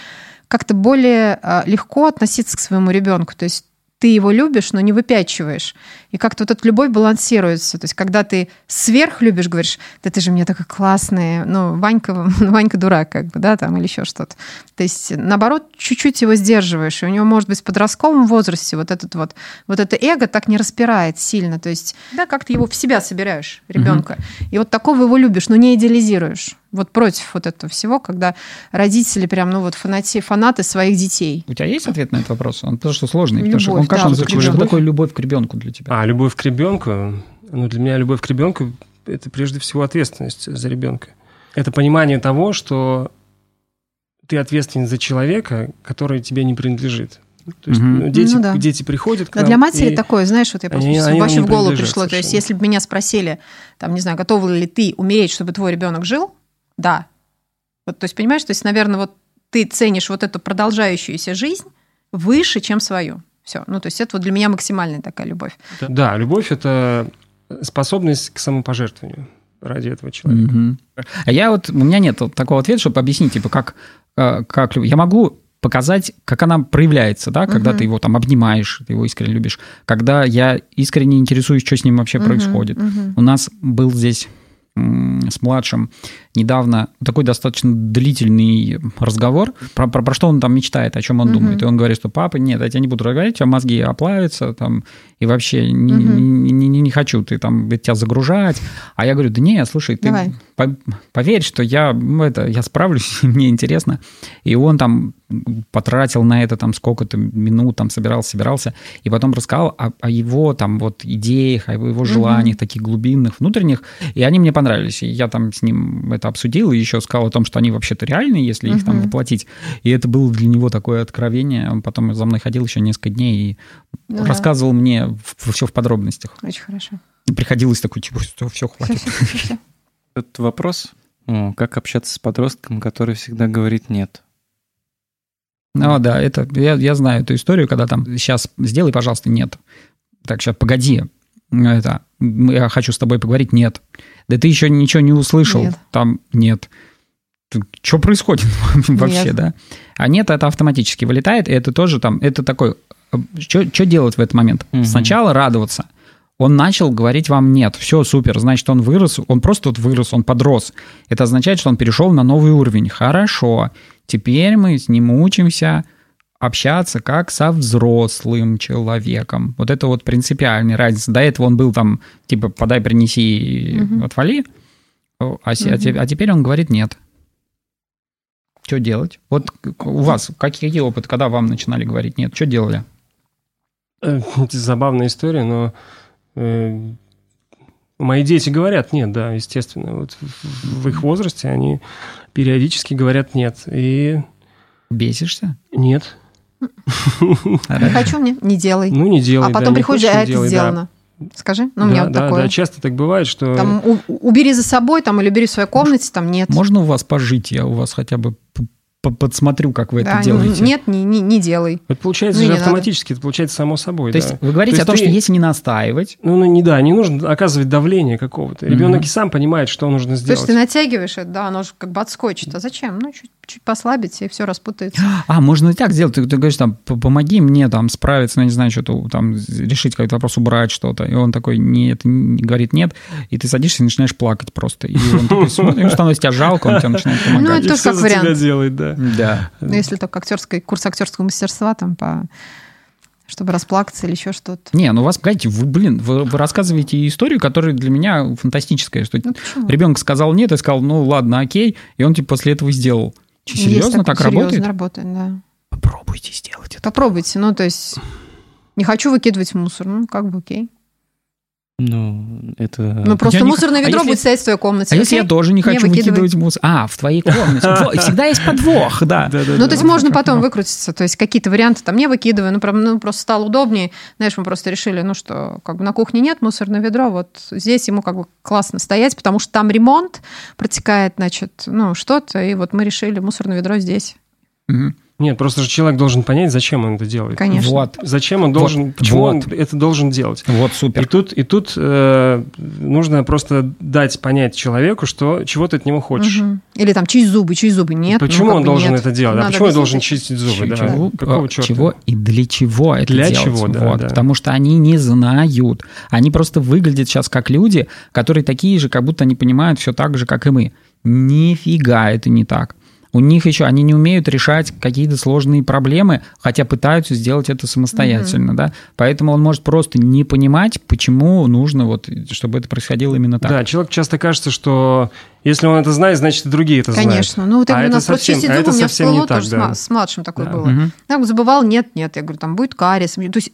как-то более а, легко относиться к своему ребенку. То есть ты его любишь, но не выпячиваешь. И как-то вот эта любовь балансируется. То есть когда ты сверх любишь, говоришь, да ты же мне такой классный, ну, Ванька, Ванька дурак, как бы, да, там, или еще что-то. То есть, наоборот, чуть-чуть его сдерживаешь. И у него, может быть, в подростковом возрасте вот этот вот, вот это эго так не распирает сильно. То есть, да, как ты его в себя собираешь, ребенка. И вот такого его любишь, но не идеализируешь. Вот против вот этого всего, когда родители прям, ну вот фанати, фанаты своих детей. у тебя есть ответ на этот вопрос? Он то, что сложный, потому что Любовь, он, как да, звучит? Что любовь. такое любовь к ребенку для тебя? А, любовь к ребенку. Ну, для меня любовь к ребенку – это прежде всего ответственность за ребенка. Это понимание того, что ты ответственен за человека, который тебе не принадлежит. То есть Мгм. ну, дети, Ну да. дети приходят к Да, нам. для матери и- такое, знаешь, вот я просто они- они вообще в голову пришло. То есть, совершенно. если бы меня спросили, там, не знаю, готова ли ты умереть, чтобы твой ребенок жил, да. Вот, то есть, понимаешь, то есть, наверное, вот ты ценишь вот эту продолжающуюся жизнь выше, чем свою. Все. Ну, то есть, это вот для меня максимальная такая любовь. Да, любовь – это способность к самопожертвованию ради этого человека. Мгм. А я вот, у меня нет вот такого ответа, чтобы объяснить, типа, как, э, как люб- я могу показать, как она проявляется, да, когда Мгм. ты его там обнимаешь, ты его искренне любишь, когда я искренне интересуюсь, что с ним вообще Мгм, происходит. мгм. У нас был здесь с младшим недавно такой достаточно длительный разговор, про, про, про что он там мечтает, о чем он Мгм. думает. И он говорит, что папа, нет, я тебе не буду говорить, у тебя мозги оплавятся, там, и вообще не, Мгм. не, не- не хочу ты там тебя загружать. А я говорю, да не, слушай, ты Давай. по- поверь, что я, ну, это, я справлюсь, мне интересно. И он там потратил на это там сколько-то минут, там собирался, собирался, и потом рассказал о, о его там вот идеях, о его желаниях таких глубинных, внутренних, и они мне понравились. И я там с ним это обсудил, и еще сказал о том, что они вообще-то реальные, если их там воплотить. И это было для него такое откровение. Он потом за мной ходил еще несколько дней и Ну да. рассказывал мне все в подробностях. Очень хорошо. И приходилось такой, типа, все, Всё, хватит. Тут вопрос, о, как общаться с подростком, который всегда говорит «нет». Ну да, это я, я знаю эту историю, когда там сейчас сделай, пожалуйста, нет. Так, сейчас погоди. Это, я хочу с тобой поговорить, нет. Да ты еще ничего не услышал, Нет. там нет. Что происходит вообще, Нет. да? А нет, это автоматически вылетает, и это тоже там, это такой, что делать в этот момент? Сначала радоваться. Он начал говорить вам нет, все супер, значит, он вырос, он просто вот вырос, он подрос. Это означает, что он перешел на новый уровень. Хорошо, теперь мы с ним учимся общаться как со взрослым человеком. Вот это вот принципиальная разница. До этого он был там, типа, подай, принеси, Мгм. отвали, а, а а теперь он говорит нет. Что делать? Вот у вас какие опыты, когда вам начинали говорить нет? Что делали? Э, Это забавная история, но э, мои дети говорят нет, да, естественно. Вот в, в их возрасте они периодически говорят нет. И Бесишься? нет. Не хочу мне, не делай. Ну, не делай. а потом приходишь, а это да. сделано. Скажи, ну, у меня вот да, такое. да, часто так бывает, что... Там убери за собой, там, или убери в своей комнате, там нет. Можно у вас пожить? Я у вас хотя бы подсмотрю, как вы Да, это делаете. Нет, не, не, не делай. Это получается Ну, же не надо. автоматически, это получается само собой. То да. есть вы говорите То о том, есть что ты- если не настаивать, Ну, ну, не да, не нужно оказывать давление какого-то. Ребенок Мгм. и сам понимает, что нужно То есть сделать. ты натягиваешь это, да, оно же как бы отскочит. А зачем? Ну, чуть, чуть послабить, и все распутается. А, можно и так сделать. Ты, ты говоришь, там, «П- помоги мне там справиться, ну, не знаю, что-то там решить какой-то вопрос, убрать что-то. И он такой, нет, не- говорит нет, и ты садишься и начинаешь плакать просто. И он такой смотрит, становится тебя жалко, он тебе начинает Ну, помогать. это И тоже как вариант. делает, да. Да. Ну, если только актерский, курс актерского мастерства, там, по чтобы расплакаться или еще что-то. Не, ну вас, погодите, вы, блин, вы, вы рассказываете историю, которая для меня фантастическая, что Ну, почему? ребенок сказал нет, и сказал, ну ладно, окей, и он типа после этого сделал. Че, серьезно такое, так серьезно работает? работает, да. Попробуйте сделать это. Попробуйте, ну, то есть не хочу выкидывать мусор, ну, как бы окей. Ну, это... Ну, просто я не мусорное х- а ведро если- будет стоять в твоей комнате. А если я тоже не Не хочу выкидывай. выкидывать мусор? А, в твоей комнате. Всегда есть подвох, да. Ну, то есть можно потом выкрутиться, то есть какие-то варианты там не выкидываю, ну, прям, ну, просто стало удобнее. Знаешь, мы просто решили, ну, что как бы на кухне нет мусорное ведро, вот здесь ему как бы классно стоять, потому что там ремонт протекает, значит, ну, что-то, и вот мы решили мусорное ведро здесь. Нет, просто же человек должен понять, зачем он это делает. конечно. Вот, Зачем он должен, Вот, почему вот. он это должен делать. вот И супер. тут, и тут э, нужно просто дать понять человеку, что чего ты от него хочешь. Мгм. Или там чисть зубы, чисть зубы, нет. ну, Почему как он должен нет. это делать? Да? Надо Почему я должен чистить зубы? Да? Чего, Какого а, черта? чего и для чего это Для делать? чего, да, Вот, да. Потому что они не знают. Они просто выглядят сейчас как люди, которые такие же, как будто они понимают все так же, как и мы. Нифига это не так. У них еще, они не умеют решать какие-то сложные проблемы, хотя пытаются сделать это самостоятельно, да. Поэтому он может просто не понимать, почему нужно вот, чтобы это происходило именно так. Да, человек часто кажется, что если он это знает, значит и другие это знают. Конечно. Ну, вот я А это нас просто совсем- чистить а зубы это у меня совсем не так, да. с младшим такое Да. было. Мгм. Я бы забывал, нет, нет. Я говорю, там будет кариес. То есть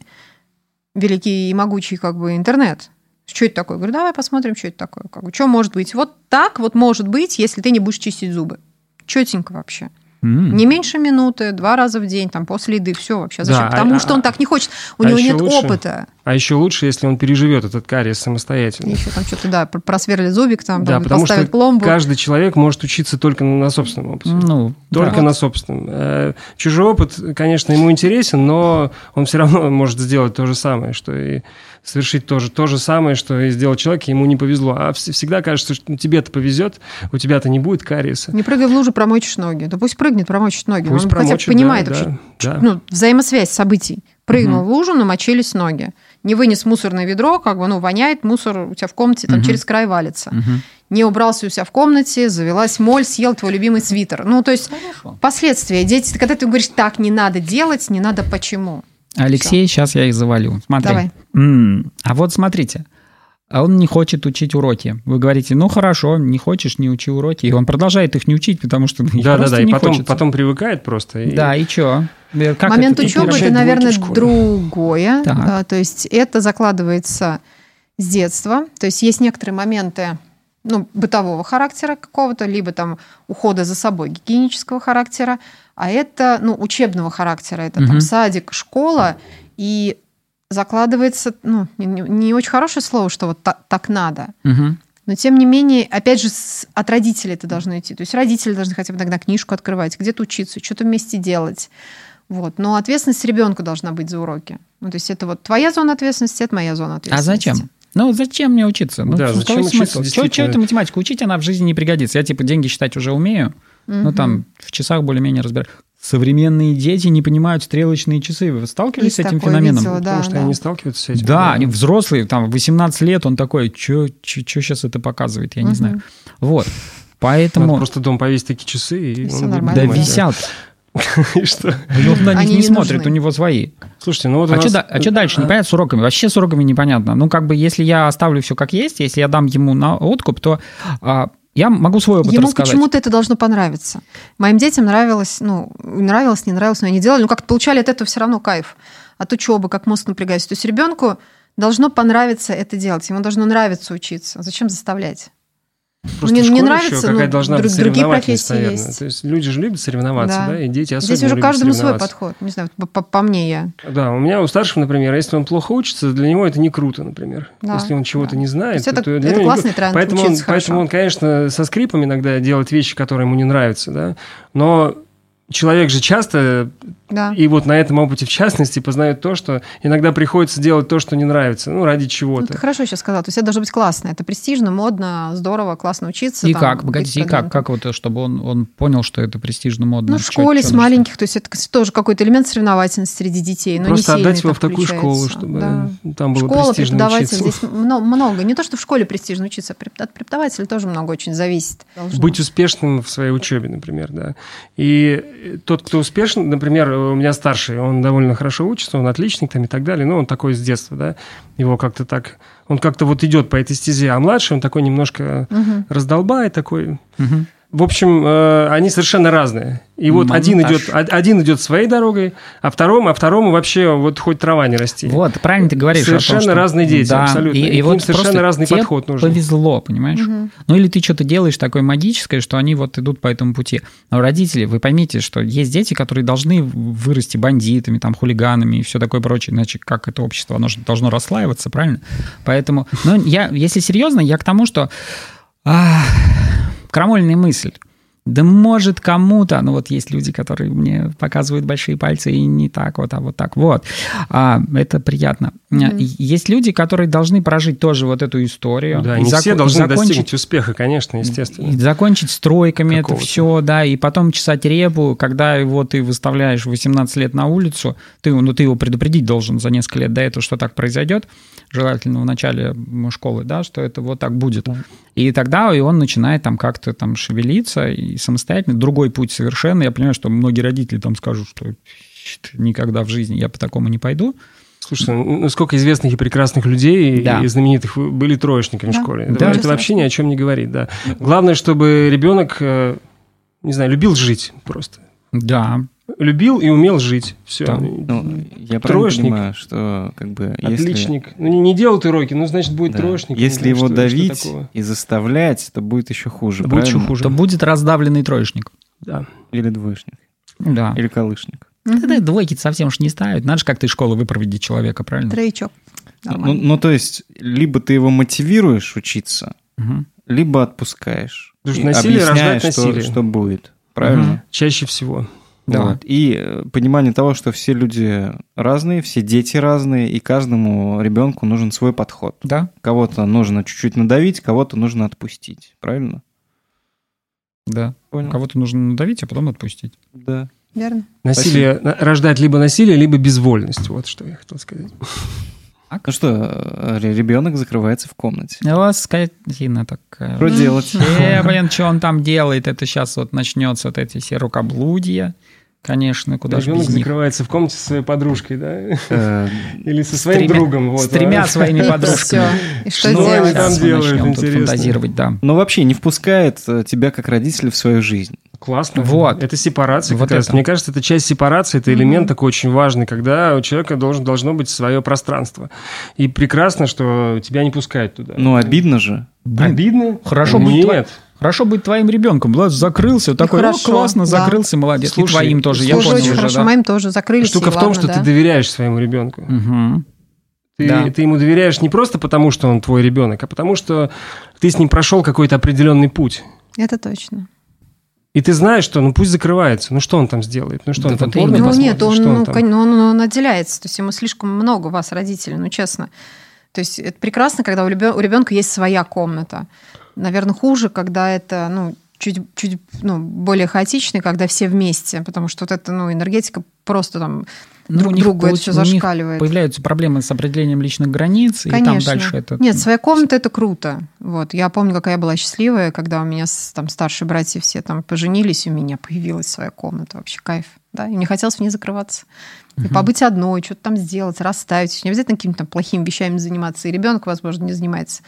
великий и могучий как бы интернет. Что это такое? Я говорю, давай посмотрим, что это такое. Как бы, что может быть? Вот так вот может быть, если ты не будешь чистить зубы. Четенько вообще. М. Не меньше минуты, два раза в день, там, после еды, все вообще. Зачем? Да, Потому а- что он так не хочет. У а него нет лучше- опыта. А еще лучше, если он переживет этот кариес самостоятельно. Еще там что-то, да, пр- просверлит зубик, там, Да, там, потому поставит что пломбу. каждый человек может учиться только на собственном опыте. Ну, Только да. на собственном. Э, Чужой опыт, конечно, ему интересен, но он все равно может сделать то же самое, что и совершить то же, то же самое, что и сделал человек, и ему не повезло. А вс- всегда кажется, что тебе-то повезет, у тебя-то не будет кариеса. Не прыгай в лужу, промочишь ноги. Да пусть прыгнет, промочит ноги. Пусть он хотя бы промочит, понимает да, вообще, да, да. ну, взаимосвязь событий. Прыгнул Мгм. в лужу, намочились ноги. Не вынес мусорное ведро, как бы, ну, воняет, мусор у тебя в комнате там Мгм. через край валится. Мгм. Не убрался у себя в комнате, завелась моль, съел твой любимый свитер. Ну, то есть последствия. Дети, когда ты говоришь, так не надо делать, не надо почему. Алексей, сейчас я их завалю. Смотри. Давай. М, А вот смотрите. А он не хочет учить уроки. Вы говорите, ну хорошо, не хочешь, не учи уроки. И он продолжает их не учить, потому что их Да, да, просто да. И не потом, хочется. потом привыкает просто. и- Да, и что? Как Момент это? учебы это, наверное, другое. Так. Да, то есть это закладывается с детства. То есть есть некоторые моменты ну, бытового характера какого-то, либо там ухода за собой гигиенического характера, а это ну, учебного характера. Это Мгм. там садик, школа, и закладывается, ну, не, не- очень хорошее слово, что вот та- так надо. Мгм. Но тем не менее, опять же, с- от родителей это должно идти. То есть родители должны хотя бы иногда книжку открывать, где-то учиться, что-то вместе делать. Вот. Но ответственность ребенка должна быть за уроки. Ну, то есть это вот твоя зона ответственности, это моя зона А ответственности. зачем? Ну, зачем мне учиться? Ну, Да, зачем учиться, действительно? чё эту математику учить, она в жизни не пригодится. Я, типа, деньги считать уже умею, ну, там, в часах более-менее разбираюсь. Современные дети не понимают стрелочные часы. Вы сталкивались Есть с этим феноменом? видела, да, Потому что да. они сталкиваются с этим. Да, они взрослые, там, 18 лет, он такой, что сейчас это показывает, я не Мгм. знаю. Вот, Надо поэтому... просто дома повесить такие часы, и, И будет нормально. Да висят, И что? он на них не не смотрит, у него свои. Слушайте, ну вот А что дальше? Непонятно с уроками. Вообще с уроками непонятно. Ну, как бы, если я оставлю все как есть, если я дам ему на откуп, то а, Я могу свой опыт Ему рассказать. почему-то это должно понравиться. Моим детям нравилось, ну, нравилось, не нравилось, но они делали, ну, как-то получали от этого все равно кайф. От учебы, как мозг напрягается. То есть ребенку должно понравиться это делать, ему должно нравиться учиться. Зачем заставлять? Просто Мне не нравится, какая ну, должна быть друг- другие профессии наверное. есть. То есть люди же любят соревноваться, Да. да, и дети особенно Здесь уже каждому свой подход. Не знаю, по, по- по мне я. Да, у меня у старшего, например, если он плохо учится, для него это не круто, например. Да, если он чего-то да. не знает, то, это- то для это него не классный круто. тренд, поэтому он, поэтому он, конечно, со скрипом иногда делает вещи, которые ему не нравятся, да. Но человек же часто, Да. и вот на этом опыте в частности, познает то, что иногда приходится делать то, что не нравится, ну, ради Ну, чего-то. ты хорошо сейчас сказал. То есть это должно быть классно. Это престижно, модно, здорово, классно учиться. И там, как? Погодите, и как? Как вот, чтобы он, он понял, что это престижно, модно? Ну, в школе чё с маленьких, то есть это тоже какой-то элемент соревновательности среди детей. Но Просто не сильный отдать его в такую школу, чтобы Да. там было Школа, престижно преподаватель, учиться. здесь мно- много. Не то, что в школе престижно учиться, а от преподавателя тоже много очень зависит. Должно. Быть успешным в своей учебе, например, да. И тот, кто успешен, например, у меня старший, он довольно хорошо учится, он отличник там и так далее, но он такой с детства, да, его как-то так, он как-то вот идет по этой стезе, а младший, он такой немножко Мгм. раздолбай такой. Мгм. В общем, э, они совершенно разные. И вот Монтаж. один идет, од- один идет своей дорогой, а второму, а второму вообще вот хоть трава не расти. Вот, правильно ты говоришь. о том, Совершенно что- разные дети, да, абсолютно. И, И и вот совершенно разный тебе подход нужен. повезло, понимаешь? Мгм. Ну или ты что-то делаешь такое магическое, что они вот идут по этому пути. Но родители, вы поймите, что есть дети, которые должны вырасти бандитами, там, хулиганами и все такое прочее, иначе как это общество, оно же должно расслаиваться, правильно? Поэтому, ну, я, если серьезно, я к тому, что ах, крамольная мысль. Да может кому-то, ну вот есть люди, которые мне показывают большие пальцы и не так вот, а вот так вот. А, это приятно. И Есть люди, которые должны прожить тоже вот эту историю. Да, и не зако- все должны закончить- достигнуть успеха, конечно, естественно. и закончить стройками это Какого-то. все, да, и потом чесать репу, когда его ты выставляешь в 18 лет на улицу, ты, ну, ты его предупредить должен за несколько лет до этого, что так произойдет, желательно в начале школы, да, что это вот так будет. И тогда и он начинает там как-то там шевелиться и самостоятельно. Другой путь совершенно. Я понимаю, что многие родители там скажут, что «Щит, никогда в жизни я по такому не пойду. Слушай, ну сколько известных и прекрасных людей Да. и знаменитых были троечниками Да. в школе. Да. Это, Ничего вообще ни о чем не говорит, да. Главное, чтобы ребенок, э, не знаю, любил жить просто. Да, Любил и умел жить. Все. Да. Ну, я Троечник. понимаю, что как бы если, Отличник. Ну, не, не делают уроки, ну, значит, будет да, троечник. если его что- что давить такого? и заставлять, то будет еще хуже. Будет еще хуже. то будет раздавленный троечник. Да. Или двоечник, Да. или колышник. Тогда двойки совсем уж не ставят. Надо же как-то из школы выпроводить человека, правильно? Троечок. Ну, Нормально. ну, то есть, либо ты его мотивируешь учиться, Мгм. либо отпускаешь. Потому что насилие объясняешь, рождает что, насилие. что будет. Правильно? Мгм. Чаще всего. Да. Вот. И э, понимание того, что все люди разные, все дети разные, и каждому ребенку нужен свой подход. Да, Кого-то нужно чуть-чуть надавить, кого-то нужно отпустить. Правильно? да. Понял. Кого-то нужно надавить, а потом отпустить. Да. Верно. Насилие на- рождает либо насилие, либо безвольность. Вот что я хотел сказать. Ну что, э, ребенок закрывается в комнате. У вас скотина такая. Что делать? Э, блин, что он там делает? Это сейчас вот начнется вот эти все рукоблудия. Конечно, куда же Ребенок без них. закрывается в комнате со своей подружкой, да? Э, Или со своим тремя- другом. Вот, С тремя а? своими подружками. И что делать? там делают, начнем тут интересно. фантазировать, да. Но вообще не впускает э, тебя как родителя в свою жизнь. Классно. Вот. Это сепарация. Вот как это. Мне кажется, это часть сепарации, это элемент такой очень важный, когда у человека должен, должно быть свое пространство. И прекрасно, что тебя не пускают туда. Ну, обидно же. Блин, Обидно? хорошо быть Нет. твоим. Хорошо быть твоим ребенком. Влад закрылся, такой, «О, хорошо, классно, да. закрылся, молодец. Слушай, и твоим тоже, я слушай, понял очень уже, хорошо. да. Моим тоже закрылись. Штука в том, ладно, что да. ты доверяешь своему ребенку. Мгм. Ты, Да. ты ему доверяешь не просто потому, что он твой ребенок, а потому что ты с ним прошел какой-то определенный путь. Это точно. И ты знаешь, что ну пусть закрывается. Ну что он там сделает? Ну что Да он там вот порно. Ну посмотрит? нет, он, Что ну, там? кон- он, он отделяется. То есть ему слишком много вас, родителей, ну честно. То есть это прекрасно, когда у ребенка есть своя комната. Наверное, хуже, когда это ну, чуть, чуть ну, более хаотично, когда все вместе, потому что вот эта ну, энергетика просто там Ну, друг другу это все зашкаливает. Появляются проблемы с определением личных границ, и там Конечно. дальше это... Нет, своя комната это круто. Вот. Я помню, какая я была счастливая, когда у меня там старшие братья все там поженились, у меня появилась своя комната. Вообще кайф. Да? И не хотелось в ней закрываться. И побыть одной, что-то там сделать, расставить. Не обязательно какими-то плохими вещами заниматься. И ребенок, возможно, не занимается.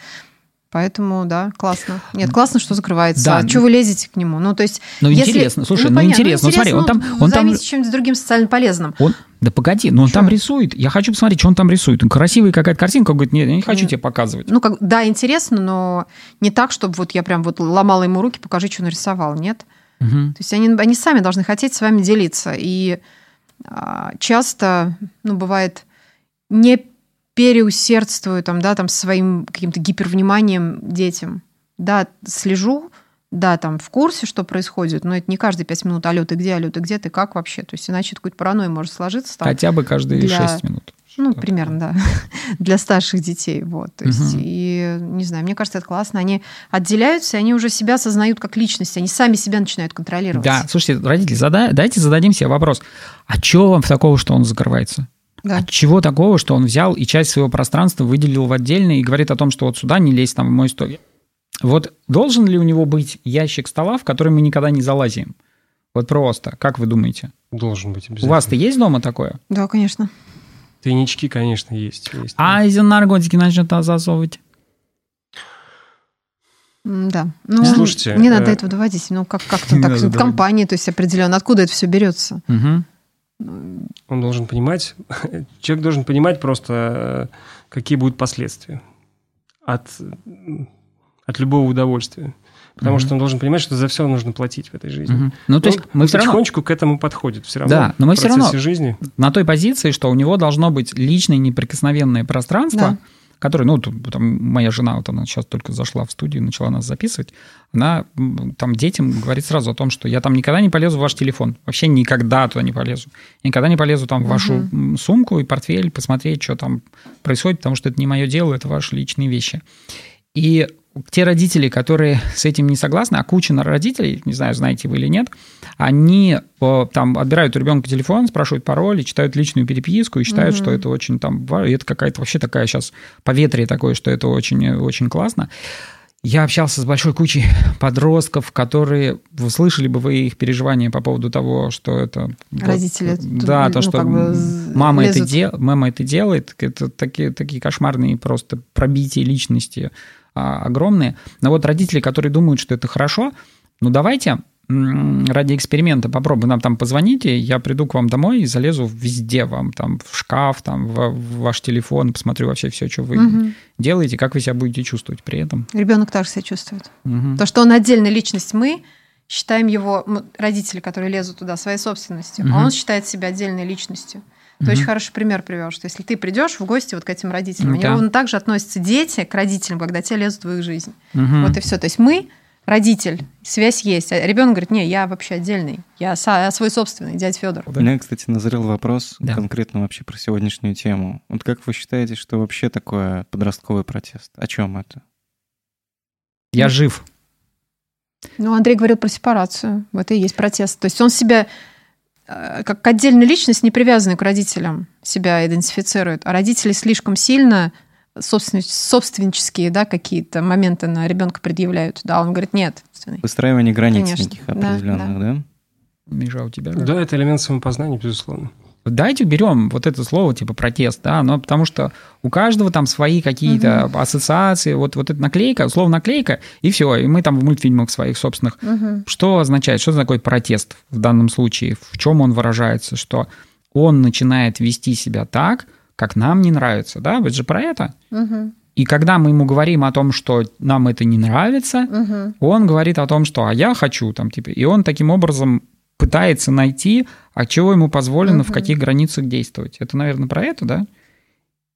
Поэтому, да, классно. Нет, классно, что закрывается. Да. Что вы лезете к нему? Ну, то есть... Ну, если- интересно. Слушай, ну, понятно, интересно. Ну, смотри, он там- ну, он там- чем-нибудь другим социально полезным. Он, да погоди, но он Чё? там рисует. Я хочу посмотреть, что он там рисует. Он красивая какая-то картинка. Он говорит, нет, я не хочу тебе показывать. Ну, как, да, интересно, но не так, чтобы вот я прям вот ломала ему руки, покажи, что нарисовал. Нет. Мгм. То есть они, они сами должны хотеть с вами делиться. И а, часто, ну, бывает, не переусердствую там, да, там своим каким-то гипервниманием детям. Да, слежу, да, там в курсе, что происходит, но это не каждые пять минут, алло, ты где, алло, ты где, ты как вообще? То есть иначе какой-то паранойя может сложиться. Там, Хотя бы каждые для- 6 минут. ну, Что-то. примерно, да, для старших детей. Вот. То есть, Мгм. и не знаю, мне кажется, это классно. Они отделяются, и они уже себя осознают как личность, они сами себя начинают контролировать. Да, слушайте, родители, зада- дайте зададим себе вопрос. А чего вам такого, что он закрывается? Да. А чего такого, что он взял и часть своего пространства выделил в отдельный и говорит о том, что вот сюда не лезь, там, в мой стол. Вот должен ли у него быть ящик стола, в который мы никогда не залазим? Вот просто, как вы думаете? Должен быть У обязательно. вас-то есть дома такое? Да, конечно. Тайнички, конечно, есть. есть. А если наркотики начнут засовывать? Да. Ну, Слушайте, не надо э, этого доводить. Ну, как, как-то Не так, в компании, то есть определенно, откуда это все берется? Мгм. Он должен понимать, человек должен понимать просто, э, какие будут последствия от, от любого удовольствия. Потому Мгм. что он должен понимать, что за все нужно платить в этой жизни. Мгм. Ну, то есть Он мы все равно потихонечку к этому подходит. Все равно Да, но мы в всё процессе равно- жизни. на той позиции, что у него должно быть личное неприкосновенное пространство, Да. Которое, ну, там, моя жена, вот она сейчас только зашла в студию, начала нас записывать, она там детям говорит сразу о том, что я там никогда не полезу в ваш телефон, вообще никогда туда не полезу, никогда не полезу там в вашу м, сумку и портфель посмотреть, что там происходит, потому что это не мое дело, это ваши личные вещи. И те родители, которые с этим не согласны, а куча родителей, не знаю, знаете вы или нет, они э, там отбирают у ребенка телефон, спрашивают пароль, и читают личную переписку и считают, что это очень там, и это какая-то вообще такая сейчас поветрие такое, что это очень, э, очень классно. Я общался с большой кучей подростков, которые, слышали бы вы их переживания по поводу того, что это... вот, Родители, да, ну, то, что как бы мама это, дел, мама это делает, это такие, такие кошмарные просто пробития личности огромные. Но вот родители, которые думают, что это хорошо, ну давайте ради эксперимента попробуем. Нам там позвоните, я приду к вам домой и залезу везде вам, там, в шкаф, там, в, в ваш телефон, посмотрю вообще все, что вы Мгм. делаете, как вы себя будете чувствовать при этом. Ребенок так же себя чувствует. Мгм. То, что он отдельная личность, мы считаем его, родители, которые лезут туда, своей собственностью, Мгм. а он считает себя отдельной личностью. Ты Мгм. очень хороший пример привел, что если ты придешь в гости вот к этим родителям, Ну они ровно так же относятся дети к родителям, когда те лезут в их жизнь. Мгм. Вот и все. То есть мы родитель, связь есть. А ребенок говорит, не, я вообще отдельный, я, свой собственный, дядя Федор. У меня, кстати, назрел вопрос Да. конкретно вообще про сегодняшнюю тему. Вот как вы считаете, что вообще такое подростковый протест? О чем это? Я жив. Ну, Андрей говорил про сепарацию. Вот и есть протест. То есть он себя как отдельная личность, не привязанная к родителям, себя идентифицирует. А родители слишком сильно собствен- собственнические да, какие-то моменты на ребенка предъявляют. Да, он говорит, нет. Выстраивание границ Конечно, неких да, определенных, да? Миша, у тебя? Да, это элемент самопознания, безусловно. Давайте уберем вот это слово типа протест, да, но потому что у каждого там свои какие-то ассоциации, вот, вот эта наклейка, слово наклейка, и все, и мы там в мультфильмах своих собственных. Мгм. Что означает, что такое протест в данном случае, в чем он выражается, что он начинает вести себя так, как нам не нравится, да, это же про это. Мгм. И когда мы ему говорим о том, что нам это не нравится, Мгм. он говорит о том, что «а я хочу», там, типа, и он таким образом пытается найти, а чего ему позволено, в Мгм. каких границах действовать. Это, наверное, про это, да?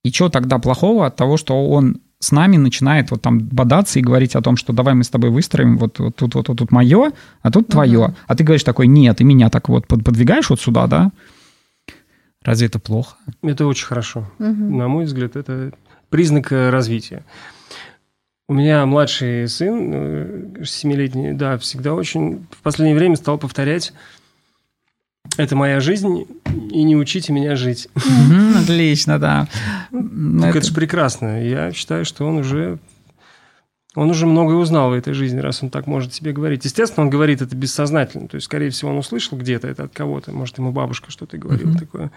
И что тогда плохого от того, что он с нами начинает вот там бодаться и говорить о том, что давай мы с тобой выстроим, вот, вот тут вот, вот тут мое, а тут твое. Мгм. А ты говоришь такой, нет, и меня так вот под- подвигаешь вот сюда, да? Разве это плохо? Это очень хорошо. Мгм. На мой взгляд, это признак э, развития. У меня младший сын, э, семилетний, да, всегда очень в последнее время стал повторять «это моя жизнь, и не учите меня жить». Отлично, да. Ну, Так это- это же прекрасно. Я считаю, что он уже он уже многое узнал в этой жизни, раз он так может себе говорить. Естественно, он говорит это бессознательно. То есть, скорее всего, он услышал где-то это от кого-то. Может, ему бабушка что-то говорила Мгм. такое.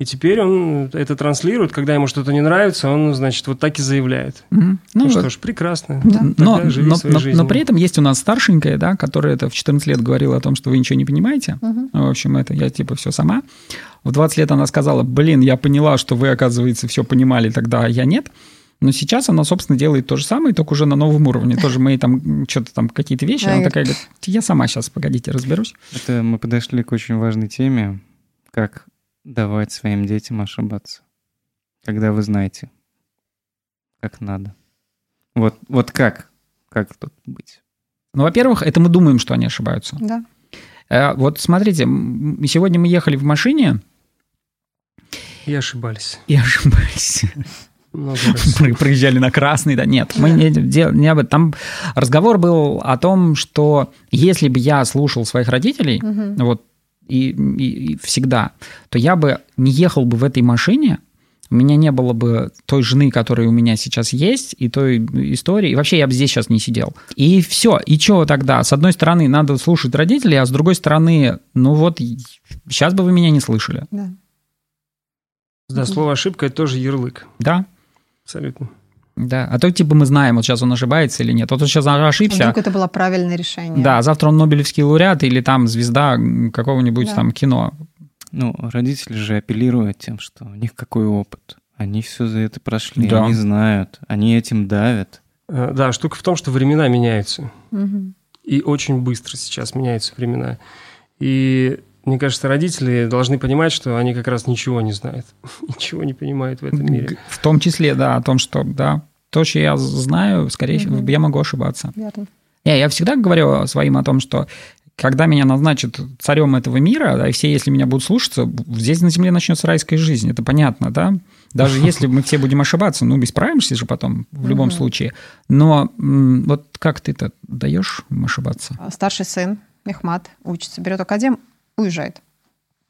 И теперь он это транслирует, когда ему что-то не нравится, он, значит, вот так и заявляет. Мгм. Ну, Ну, что ж, прекрасно. Да. Но, но, но- жизнью. но при этом есть у нас старшенькая, да, которая это в 14 лет говорила о том, что вы ничего не понимаете. Ну, В общем, это я типа все сама. В 20 лет она сказала, блин, я поняла, что вы, оказывается, все понимали тогда, а я нет. Но сейчас она, собственно, делает то же самое, только уже на новом уровне. Тоже мы там что-то там какие-то вещи. Она такая говорит, я сама сейчас, погодите, разберусь. Это мы подошли к очень важной теме, как давать своим детям ошибаться, когда вы знаете, как надо. Вот, вот как? Как тут быть? Ну, во-первых, это мы думаем, что они ошибаются. Да. Э, Вот смотрите, сегодня мы ехали в машине И ошибались. и ошибались. Проезжали на красный, да, нет, мы не, дел- не об этом. Там разговор был о том, что если бы я слушал своих родителей, Мгм. вот, и, и- и всегда, то я бы не ехал бы в этой машине, у меня не было бы той жены, которая у меня сейчас есть, и той истории, и вообще я бы здесь сейчас не сидел. И все, и что тогда? С одной стороны, надо слушать родителей, а с другой стороны, ну вот, сейчас бы вы меня не слышали. Да. Да, слово ошибка это тоже ярлык. Да, Абсолютно. Да. А то типа мы знаем, вот сейчас он ошибается или нет. Вот он сейчас ошибся, Вдруг это было правильное решение. Да, завтра он Нобелевский лауреат или там звезда какого-нибудь Да. там кино. Ну, родители же апеллируют тем, что у них какой опыт. Они все за это прошли, Да. они знают, они этим давят. Э, Да, штука в том, что времена меняются. Мгм. И очень быстро сейчас меняются времена. И мне кажется, родители должны понимать, что они как раз ничего не знают, ничего не понимают в этом мире. В том числе, да, о том, что, да, то, что я знаю, скорее всего, Мгм. я могу ошибаться. Верно. Не, я всегда говорю своим о том, что когда меня назначат царем этого мира, да, и все, если меня будут слушаться, здесь на земле начнется райская жизнь, это понятно, да? Даже если мы все будем ошибаться, ну, исправимся же потом в любом Мгм. случае. Но м, вот как ты-то даешь им ошибаться? А Старший сын, Мехмат, учится, берет академ, уезжает.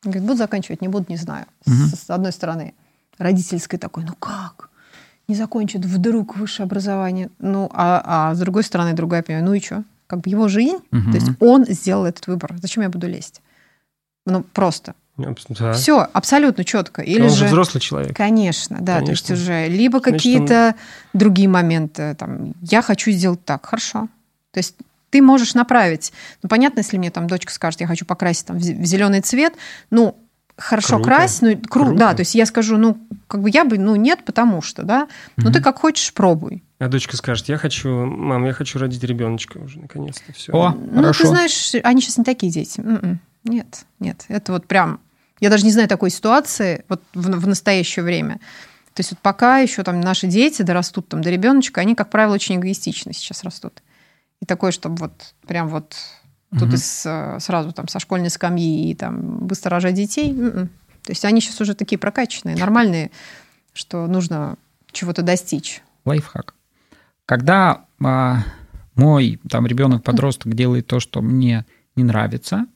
Говорит, буду заканчивать, не буду, не знаю. Мгм. С, с одной стороны, родительской такой, ну как? Не закончит вдруг высшее образование. Ну, а, а с другой стороны, другая понимаю, ну и что? Как бы его жизнь, Мгм. то есть он сделал этот выбор. Зачем я буду лезть? Ну, просто. Да. Все, абсолютно четко. Или Он же... взрослый человек. Конечно, да, то есть Конечно. уже либо какие-то другие моменты, там, я хочу сделать так, хорошо. То есть ты можешь направить. Ну, понятно, если мне там дочка скажет, я хочу покрасить там в зеленый цвет, ну, хорошо Круто. крась, ну, кру- Круто. да, то есть я скажу, ну, как бы я бы, ну, нет, потому что, да, ну, ты как хочешь, пробуй. А дочка скажет, я хочу, мам, я хочу родить ребеночка уже, наконец-то. Все. О, Ну, хорошо. ты знаешь, они сейчас не такие дети. М-м. Нет, нет, это вот прям... Я даже не знаю такой ситуации вот в, в настоящее время. То есть вот пока еще там наши дети дорастут там до ребеночка, они, как правило, очень эгоистично сейчас растут. И такое, чтобы вот прям вот тут Мгм. из, сразу там со школьной скамьи и там быстро рожать детей. м-м. То есть они сейчас уже такие прокачанные, нормальные, что нужно чего-то достичь. лайфхак. Когда а, мой там ребенок-подросток делает то, что мне не нравится,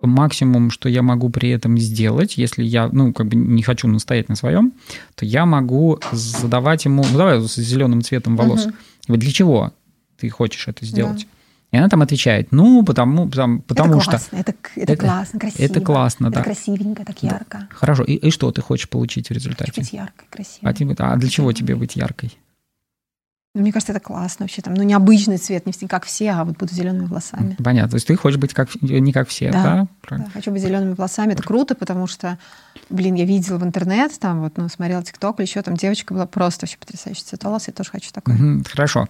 максимум, что я могу при этом сделать, если я, ну, как бы не хочу настоять на своем, то я могу задавать ему, ну, давай с зеленым цветом волос. Вот для чего ты хочешь это сделать? И она там отвечает, ну, потому, потому, потому это что... классно, это, это, это- классно, красиво. это классно, это да. красивенько, так ярко. Хорошо, и, и что ты хочешь получить в Хочу результате? быть яркой, красивой. А, тебе- а для чего тебе быть яркой? Ну, Мне кажется, это классно вообще. Там, ну, необычный цвет, не все- как все, а вот буду зелеными волосами. Понятно, то есть ты хочешь быть как, не как все, Да. да? Правильно. Да, хочу быть зелеными волосами. Это круто, потому что, блин, я видела в интернет, там вот, ну, смотрела ТикТок или еще, там девочка была просто вообще потрясающий цвет волос, я тоже хочу такой. Мгм, Хорошо.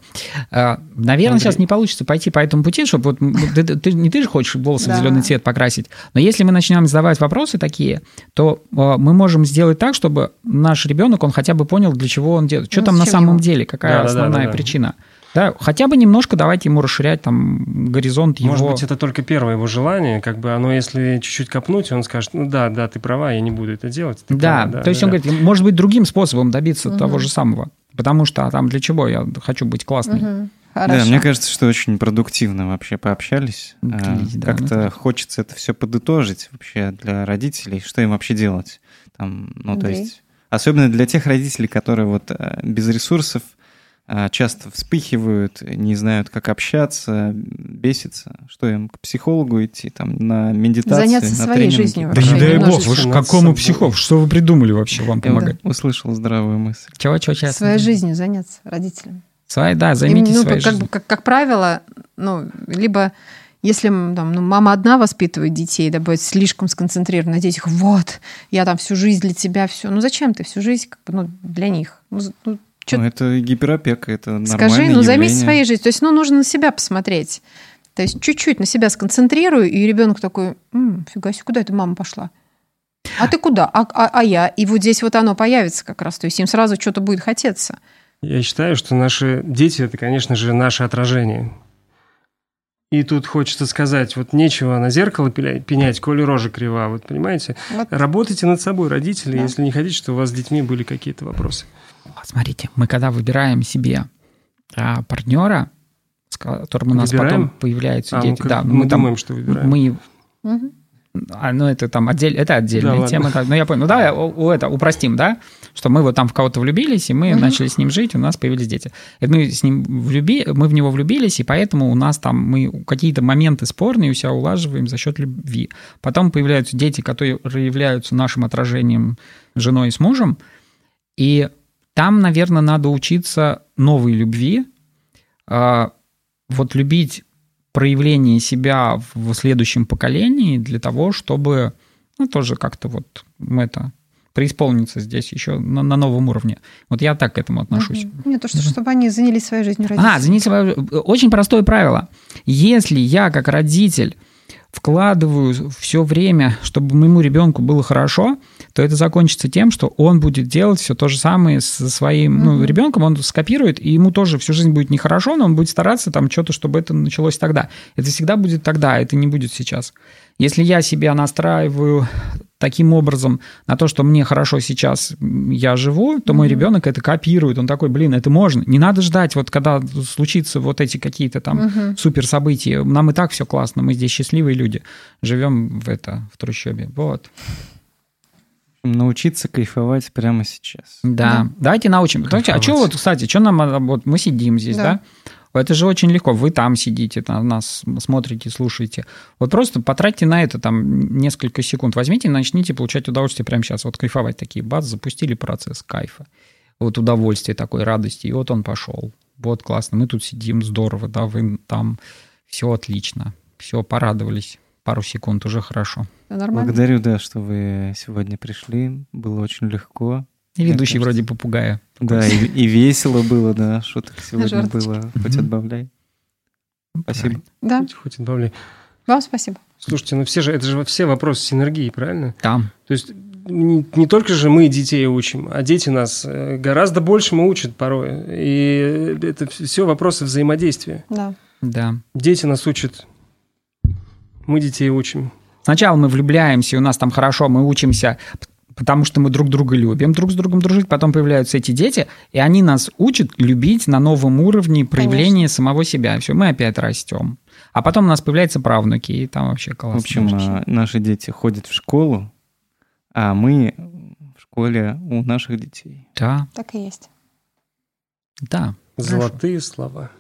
А, Наверное, Андрей. сейчас не получится пойти по этому пути, чтобы вот ты, ты- не ты же хочешь волосы в зеленый цвет покрасить, но если мы начнем задавать вопросы такие, то а, мы можем сделать так, чтобы наш ребенок, он хотя бы понял, для чего он делает, что Ну, там на самом деле, какая основная да-да. причина. Да, хотя бы немножко давайте ему расширять там горизонт его. Может быть, это только первое его желание, как бы оно, если чуть-чуть копнуть, он скажет, ну да, да, ты права, я не буду это делать. Да, права, то есть да, он да. говорит, может быть, другим способом добиться Мгм. того же самого. Потому что а там для чего я хочу быть классной? Мгм. Да, Хорошо. мне кажется, что очень продуктивно вообще пообщались. А, отлично, да, Как-то ну, хочется это все подытожить вообще для родителей, что им вообще делать. Там, ну, то Андрей? есть, особенно для тех родителей, которые вот э, без ресурсов, часто вспыхивают, не знают, как общаться, бесятся. Что им, к психологу идти, там, на медитацию, Заняться на своей тренинги? жизнью Да не дай бог, вы ж над какому психов? Что вы придумали вообще вам помогать? услышал здравую мысль. Чего, чего сейчас? Своей жизнью заняться родителям. Своей, да, Им, займитесь ну, своей как, жизнью. бы- как, как правило, ну, либо если там, ну, мама одна воспитывает детей, да, будет слишком сконцентрирована на детях, вот, я там всю жизнь для тебя, все. Ну зачем ты всю жизнь как бы, ну, для них? Ну, ну, чё- Ну, это гиперопека, это нормальное скажи, ну займись явление. своей жизнью. То есть, ну, нужно на себя посмотреть. То есть чуть-чуть на себя сконцентрирую, и ребенок такой, «М, фига себе, куда эта мама пошла? А ты куда? А, а- а я? И вот здесь вот оно появится как раз. То есть им сразу что-то будет хотеться. Я считаю, что наши дети – это, конечно же, наше отражение. И тут хочется сказать, вот нечего на зеркало пенять, коли рожа крива, вот понимаете? Вот. Работайте над собой, родители, Да. если не хотите, чтобы у вас с детьми были какие-то вопросы. Вот Смотрите, мы когда выбираем себе а, партнера, с которым у нас Выбираем? потом появляются А, мы, дети, как- да, мы там- думаем, что выбираем. мы Мгм. А, ну, это там отдель, это отдельная Да, ладно. тема. да. Ну, я понял. Ну, давай у, у это упростим, да? Что мы вот там в кого-то влюбились, и мы Мгм. начали с ним жить, у нас появились дети. И мы с ним влюби, мы в него влюбились, и поэтому у нас там мы какие-то моменты спорные у себя улаживаем за счет любви. Потом появляются дети, которые являются нашим отражением женой с мужем, и там, наверное, надо учиться новой любви, а, вот любить проявление себя в следующем поколении для того, чтобы, ну, тоже как-то вот это преисполниться здесь еще на, на новом уровне. Вот я так к этому отношусь. Мгм. Нет, то, что, чтобы они занялись своей жизнью родители. А, извините, очень простое правило. Если я как родитель вкладываю все время, чтобы моему ребенку было хорошо, то это закончится тем, что он будет делать все то же самое со своим ну, Мгм. ребенком, он скопирует, и ему тоже всю жизнь будет нехорошо, но он будет стараться там что-то, чтобы это началось тогда. Это всегда будет тогда, это не будет сейчас. Если я себя настраиваю таким образом на то, что мне хорошо сейчас я живу, то мой Мгм. ребенок это копирует. Он такой, блин, это можно. Не надо ждать, вот когда случится вот эти какие-то там Мгм. супер события. Нам и так все классно, мы здесь счастливые люди. Живем в это, в трущобе. Вот. Научиться кайфовать прямо сейчас. Да. Давайте научим. Давайте, а что Кайфовать. вот, кстати, что нам, а, вот мы сидим здесь, да? Да. Это же очень легко. Вы там сидите, на нас смотрите, слушаете. Вот просто потратьте на это там несколько секунд. Возьмите и начните получать удовольствие прямо сейчас. Вот кайфовать такие. Бац, запустили процесс кайфа. Вот удовольствие такой, радости. И вот он пошел. Вот классно. Мы тут сидим, здорово, да, вы там. Все отлично. Все, порадовались. Пару секунд, уже хорошо. Нормально. Благодарю, да, что вы сегодня пришли. Было очень легко. И ведущий кажется. вроде попугая. Да, и, и весело было, да. Шуток сегодня было. Хоть отбавляй. Спасибо. Да, Хоть, хоть отбавляй. вам спасибо. Слушайте, ну все же, это же все вопросы синергии, правильно? Там. То есть не, не только же мы детей учим, а дети нас э, гораздо больше мы учат порой. И это все вопросы взаимодействия. Да. Да. Дети нас учат, мы детей учим. Сначала мы влюбляемся, и у нас там хорошо, мы учимся, потому что мы друг друга любим, друг с другом дружить. Потом появляются эти дети, и они нас учат любить на новом уровне проявления самого себя. Все, мы опять растем. А потом у нас появляются правнуки, и там вообще В классно. общем, а, наши дети ходят в школу, а мы в школе у наших детей. Да, Так и есть. да. Золотые слова.